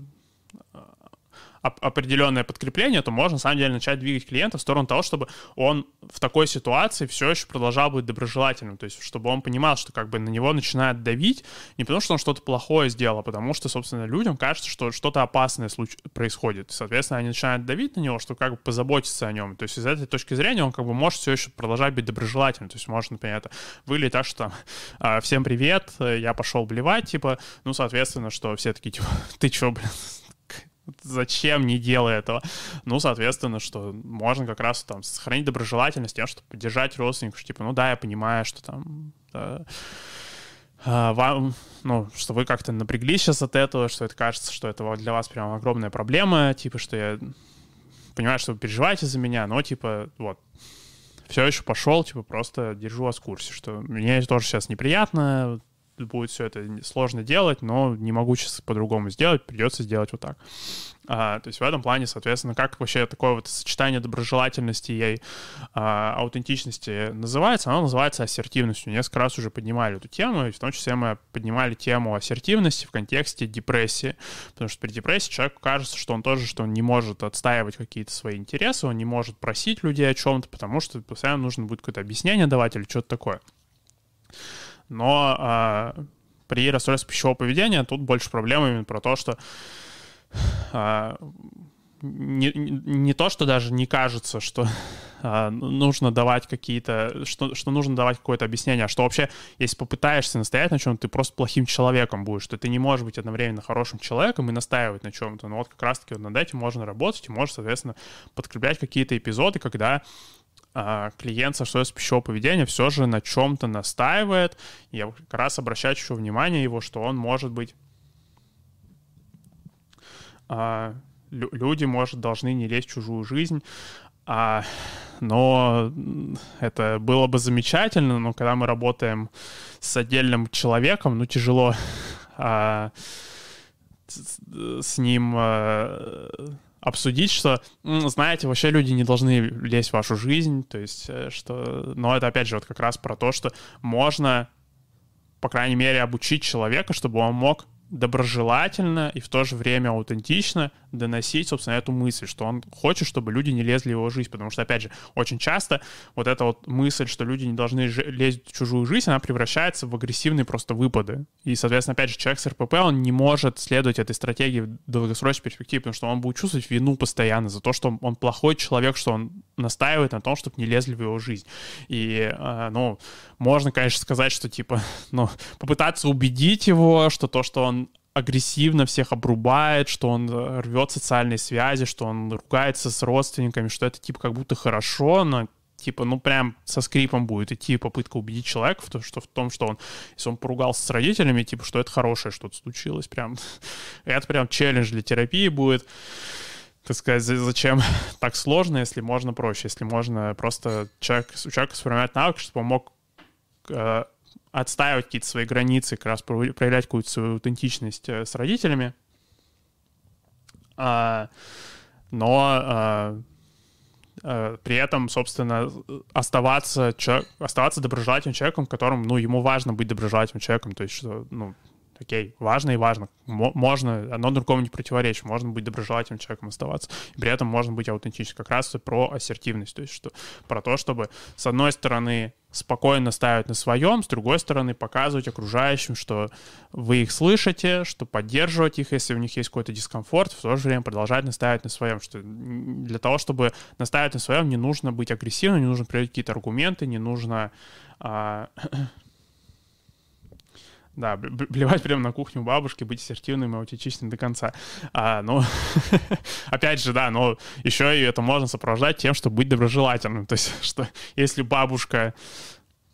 определенное подкрепление, то можно, на самом деле, начать двигать клиента в сторону того, чтобы он в такой ситуации все еще продолжал быть доброжелательным. То есть, чтобы он понимал, что как бы на него начинает давить не потому, что он что-то плохое сделал, а потому что, собственно, людям кажется, что что-то опасное происходит. Соответственно, они начинают давить на него, чтобы как бы позаботиться о нем. То есть, из этой точки зрения он как бы может все еще продолжать быть доброжелательным. То есть, может, например, это выглядит так, что там, всем привет, я пошел блевать, типа, ну, соответственно, что все такие, типа, ты чё, блин, Зачем не делай этого? Ну, соответственно, что можно как раз там сохранить доброжелательность тем, чтобы поддержать родственников, что типа, ну да, я понимаю, что там да, а, вам, ну, что вы как-то напряглись сейчас от этого, что это кажется, что это для вас прям огромная проблема, типа, что я понимаю, что вы переживаете за меня, но, типа, вот, все еще пошел, типа, просто держу вас в курсе, что мне тоже сейчас неприятно, будет все это сложно делать, но не могу сейчас по-другому сделать, придется сделать вот так. А, то есть в этом плане, соответственно, как вообще такое вот сочетание доброжелательности и а, аутентичности называется? Оно называется ассертивностью. Несколько раз уже поднимали эту тему, и в том числе мы поднимали тему ассертивности в контексте депрессии, потому что при депрессии человеку кажется, что он тоже, что он не может отстаивать какие-то свои интересы, он не может просить людей о чем-то, потому что постоянно нужно будет какое-то объяснение давать или что-то такое. Но а, при расстройстве пищевого поведения тут больше проблем именно про то, что а, не, не то, что даже не кажется, что а, нужно давать какие-то, что, что нужно давать какое-то объяснение, а что вообще, если попытаешься настоять на чем-то, ты просто плохим человеком будешь, что ты не можешь быть одновременно хорошим человеком и настаивать на чем-то. Но вот как раз-таки вот над этим можно работать и можно, соответственно, подкреплять какие-то эпизоды, когда клиент со своего пищевого поведения все же на чем-то настаивает. Я как раз обращаю еще внимание его, что он может быть а, люди, может, должны не лезть в чужую жизнь, а, но это было бы замечательно, но когда мы работаем с отдельным человеком, ну, тяжело а, с, с ним а, обсудить, что, знаете, вообще люди не должны лезть в вашу жизнь, то есть, э, что... Но это, опять же, вот как раз про то, что можно, по крайней мере, обучить человека, чтобы он мог доброжелательно и в то же время аутентично доносить, собственно, эту мысль, что он хочет, чтобы люди не лезли в его жизнь, потому что, опять же, очень часто вот эта вот мысль, что люди не должны лезть в чужую жизнь, она превращается в агрессивные просто выпады. И, соответственно, опять же, человек с РПП, он не может следовать этой стратегии в долгосрочной перспективе, потому что он будет чувствовать вину постоянно за то, что он плохой человек, что он настаивает на том, чтобы не лезли в его жизнь. И, э, ну, можно, конечно, сказать, что, типа, ну, попытаться убедить его, что то, что он агрессивно всех обрубает, что он э, рвет социальные связи, что он ругается с родственниками, что это типа как будто хорошо, но типа, ну, прям со скрипом будет идти попытка убедить человека в том, что, в том, что он, если он поругался с родителями, типа, что это хорошее что-то случилось, прям, это прям челлендж для терапии будет, так сказать, зачем так сложно, если можно проще, если можно просто человек, у человека сформировать навык, чтобы он мог э, отстаивать какие-то свои границы, как раз проявлять какую-то свою аутентичность э, с родителями. А, но а, а, при этом, собственно, оставаться, человек, оставаться доброжелательным человеком, которым, ну, ему важно быть доброжелательным человеком, то есть, что, ну, окей, важно и важно. Можно, одно другому не противоречит. Можно быть доброжелательным человеком оставаться. И при этом можно быть аутентичным. Как раз про ассертивность. То есть что, про то, чтобы, с одной стороны, спокойно ставить на своем, с другой стороны, показывать окружающим, что вы их слышите, что поддерживать их, если у них есть какой-то дискомфорт, в то же время продолжать настаивать на своем. Что для того, чтобы настаивать на своем, не нужно быть агрессивным, не нужно приводить какие-то аргументы, не нужно а, Да, блевать прямо на кухню бабушки, быть ассертивным и аутичным до конца. А, ну, опять же, да, но еще и это можно сопровождать тем, чтобы быть доброжелательным. То есть, что если бабушка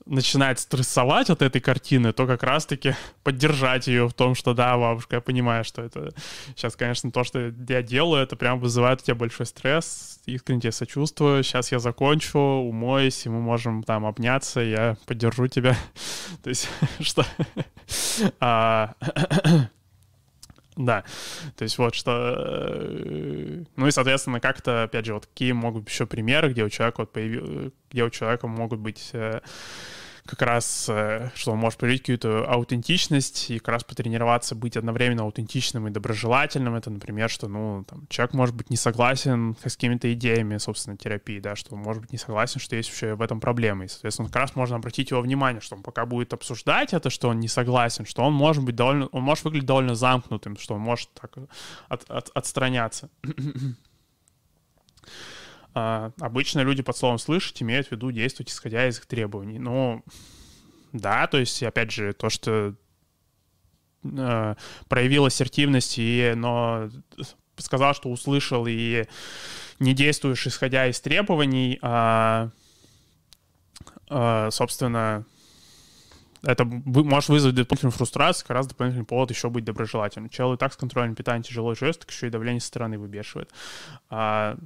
начинает стрессовать от этой картины, то как раз-таки поддержать ее в том, что да, бабушка, я понимаю, что это сейчас, конечно, то, что я делаю, это прям вызывает у тебя большой стресс, искренне тебе сочувствую, сейчас я закончу, умоюсь, и мы можем там обняться, я поддержу тебя. То есть, что... А, да, то есть вот что... Э, ну и, соответственно, как-то, опять же, вот какие могут быть еще примеры, где у человека вот появил... где у человека могут быть э, как раз, э, что он может проявить какую-то аутентичность и как раз потренироваться быть одновременно аутентичным и доброжелательным. Это, например, что, ну, там, человек может быть не согласен с какими-то идеями, собственно, терапии, да, что он может быть не согласен, что есть вообще в этом проблемы. И, соответственно, как раз можно обратить его внимание, что он пока будет обсуждать это, что он не согласен, что он может быть довольно, он может выглядеть довольно замкнутым, что он может так от, от, отстраняться. А, обычно люди под словом «слышать» имеют в виду действовать, исходя из их требований. Ну, да, то есть, опять же, то, что э, проявил ассертивность, и, но сказал, что услышал, и не действуешь, исходя из требований, а, а, собственно, это может вызвать дополнительную фрустрацию, как раз дополнительный повод еще быть доброжелательным. Человек и так с контролем питания тяжело живет, так еще и давление со стороны выбешивает. А,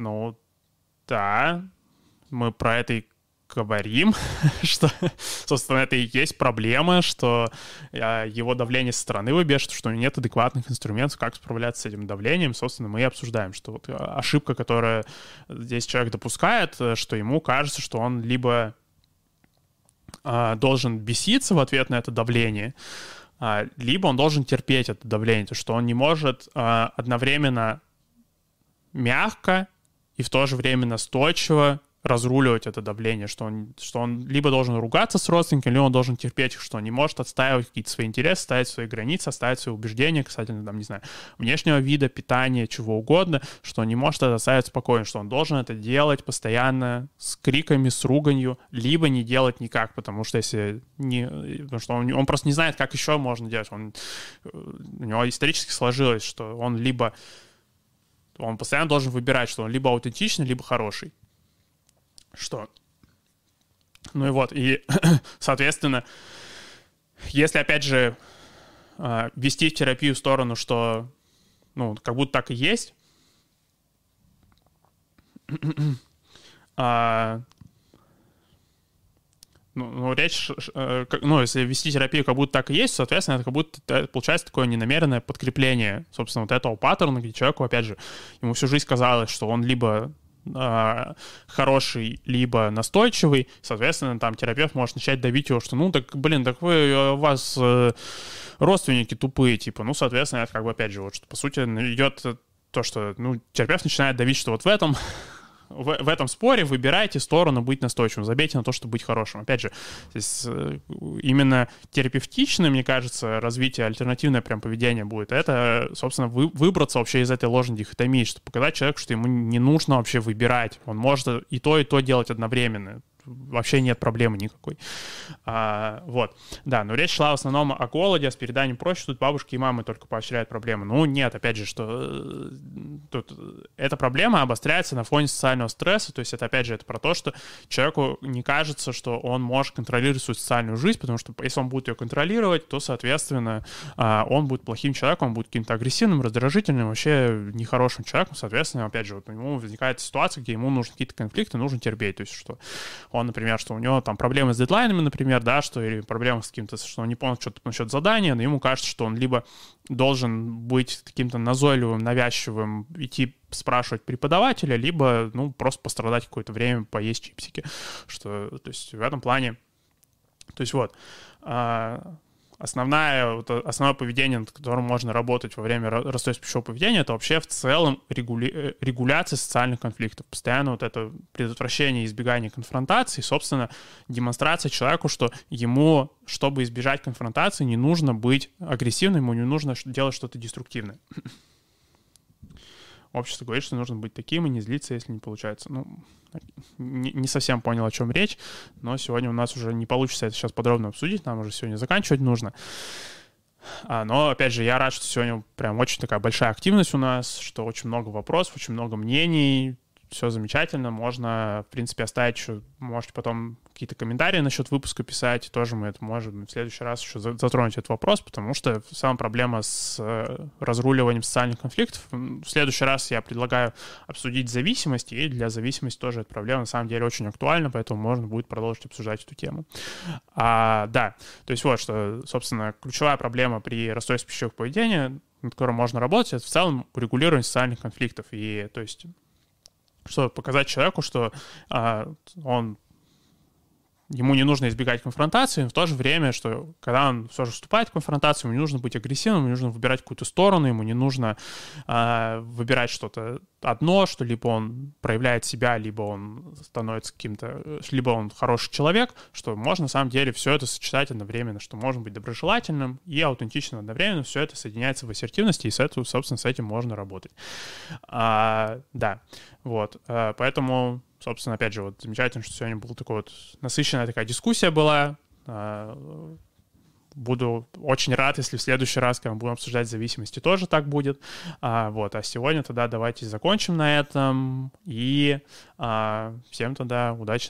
ну, да, мы про это и говорим, что, собственно, это и есть проблема, что а, его давление со стороны выбежит, что нет адекватных инструментов, как справляться с этим давлением. Собственно, мы и обсуждаем, что вот а, ошибка, которую здесь человек допускает, э, что ему кажется, что он либо а, должен беситься в ответ на это давление, либо он должен терпеть это давление, то что он не может одновременно мягко и в то же время настойчиво разруливать это давление, что он, что он либо должен ругаться с родственниками, либо он должен терпеть их, что он не может отстаивать какие-то свои интересы, ставить свои границы, оставить свои убеждения касательно, там, не знаю, внешнего вида, питания, чего угодно, что он не может это оставить спокойно, что он должен это делать постоянно с криками, с руганью, либо не делать никак, потому что если не... Потому что он, он просто не знает, как еще можно делать. Он, у него исторически сложилось, что он либо он постоянно должен выбирать, что он либо аутентичный, либо хороший что. Ну и вот, и, соответственно, если, опять же, а, вести терапию в сторону, что, ну, как будто так и есть, а, ну, ну, речь, э, ну, если вести терапию как будто так и есть, соответственно, это как будто получается такое ненамеренное подкрепление, собственно, вот этого паттерна, где человеку, опять же, ему всю жизнь казалось, что он либо а, хороший, либо настойчивый, соответственно, там терапевт может начать давить его, что, ну, так, блин, так вы, э, у вас э, родственники тупые, типа, ну, соответственно, это как бы, опять же, вот, что, по сути, идет то, что, ну, терапевт начинает давить, что вот в этом в, в этом споре выбирайте сторону быть настойчивым, забейте на то, чтобы быть хорошим. Опять же, здесь э, именно терапевтичное, мне кажется, развитие альтернативное прям поведение будет. Это, собственно, вы, выбраться вообще из этой ложной дихотомии, чтобы показать человеку, что ему не нужно вообще выбирать. Он может и то, и то делать одновременно вообще нет проблемы никакой. А, вот, да, но речь шла в основном о голоде, с переданием проще, тут бабушки и мамы только поощряют проблемы. Ну, нет, опять же, что э, тут эта проблема обостряется на фоне социального стресса, то есть это, опять же, это про то, что человеку не кажется, что он может контролировать свою социальную жизнь, потому что если он будет ее контролировать, то, соответственно, а, он будет плохим человеком, он будет каким-то агрессивным, раздражительным, вообще нехорошим человеком, соответственно, опять же, вот у него возникает ситуация, где ему нужны какие-то конфликты, нужно терпеть, то есть что он, например, что у него там проблемы с дедлайнами, например, да, что или проблемы с каким-то, что он не понял что-то насчет задания, но ему кажется, что он либо должен быть каким-то назойливым, навязчивым, идти спрашивать преподавателя, либо, ну, просто пострадать какое-то время, поесть чипсики, что, то есть в этом плане, то есть вот, а, основная, вот, основное поведение, над которым можно работать во время расстройства пищевого поведения, это вообще в целом регули... Э, регуляция социальных конфликтов. Постоянно вот это предотвращение и избегание конфронтации, собственно, демонстрация человеку, что ему, чтобы избежать конфронтации, не нужно быть агрессивным, ему не нужно делать что-то деструктивное общество говорит, что нужно быть таким и не злиться, если не получается. Ну, не, не совсем понял, о чем речь, но сегодня у нас уже не получится это сейчас подробно обсудить, нам уже сегодня заканчивать нужно. А, но, опять же, я рад, что сегодня прям очень такая большая активность у нас, что очень много вопросов, очень много мнений, все замечательно, можно, в принципе, оставить еще, можете потом какие-то комментарии насчет выпуска писать, тоже мы это можем в следующий раз еще затронуть этот вопрос, потому что сама проблема с э, разруливанием социальных конфликтов, в следующий раз я предлагаю обсудить зависимость, и для зависимости тоже эта проблема на самом деле очень актуальна, поэтому можно будет продолжить обсуждать эту тему. А, да, то есть вот, что, собственно, ключевая проблема при расстройстве пищевого поведения, над которым можно работать, это в целом урегулирование социальных конфликтов. И, то есть, чтобы показать человеку, что а, он ему не нужно избегать конфронтации, но в то же время, что когда он все же вступает в конфронтацию, ему не нужно быть агрессивным, ему не нужно выбирать какую-то сторону, ему не нужно э, выбирать что-то одно, что либо он проявляет себя, либо он становится каким-то, либо он хороший человек, что можно на самом деле все это сочетать одновременно, что можно быть доброжелательным и аутентичным одновременно, все это соединяется в ассертивности, и с этим, собственно, с этим можно работать. А, да, вот, а, поэтому собственно, опять же, вот замечательно, что сегодня была такая вот насыщенная такая дискуссия была. А, буду очень рад, если в следующий раз, когда мы будем обсуждать зависимости, тоже так будет. А, вот, а сегодня тогда давайте закончим на этом. И а, всем тогда удачи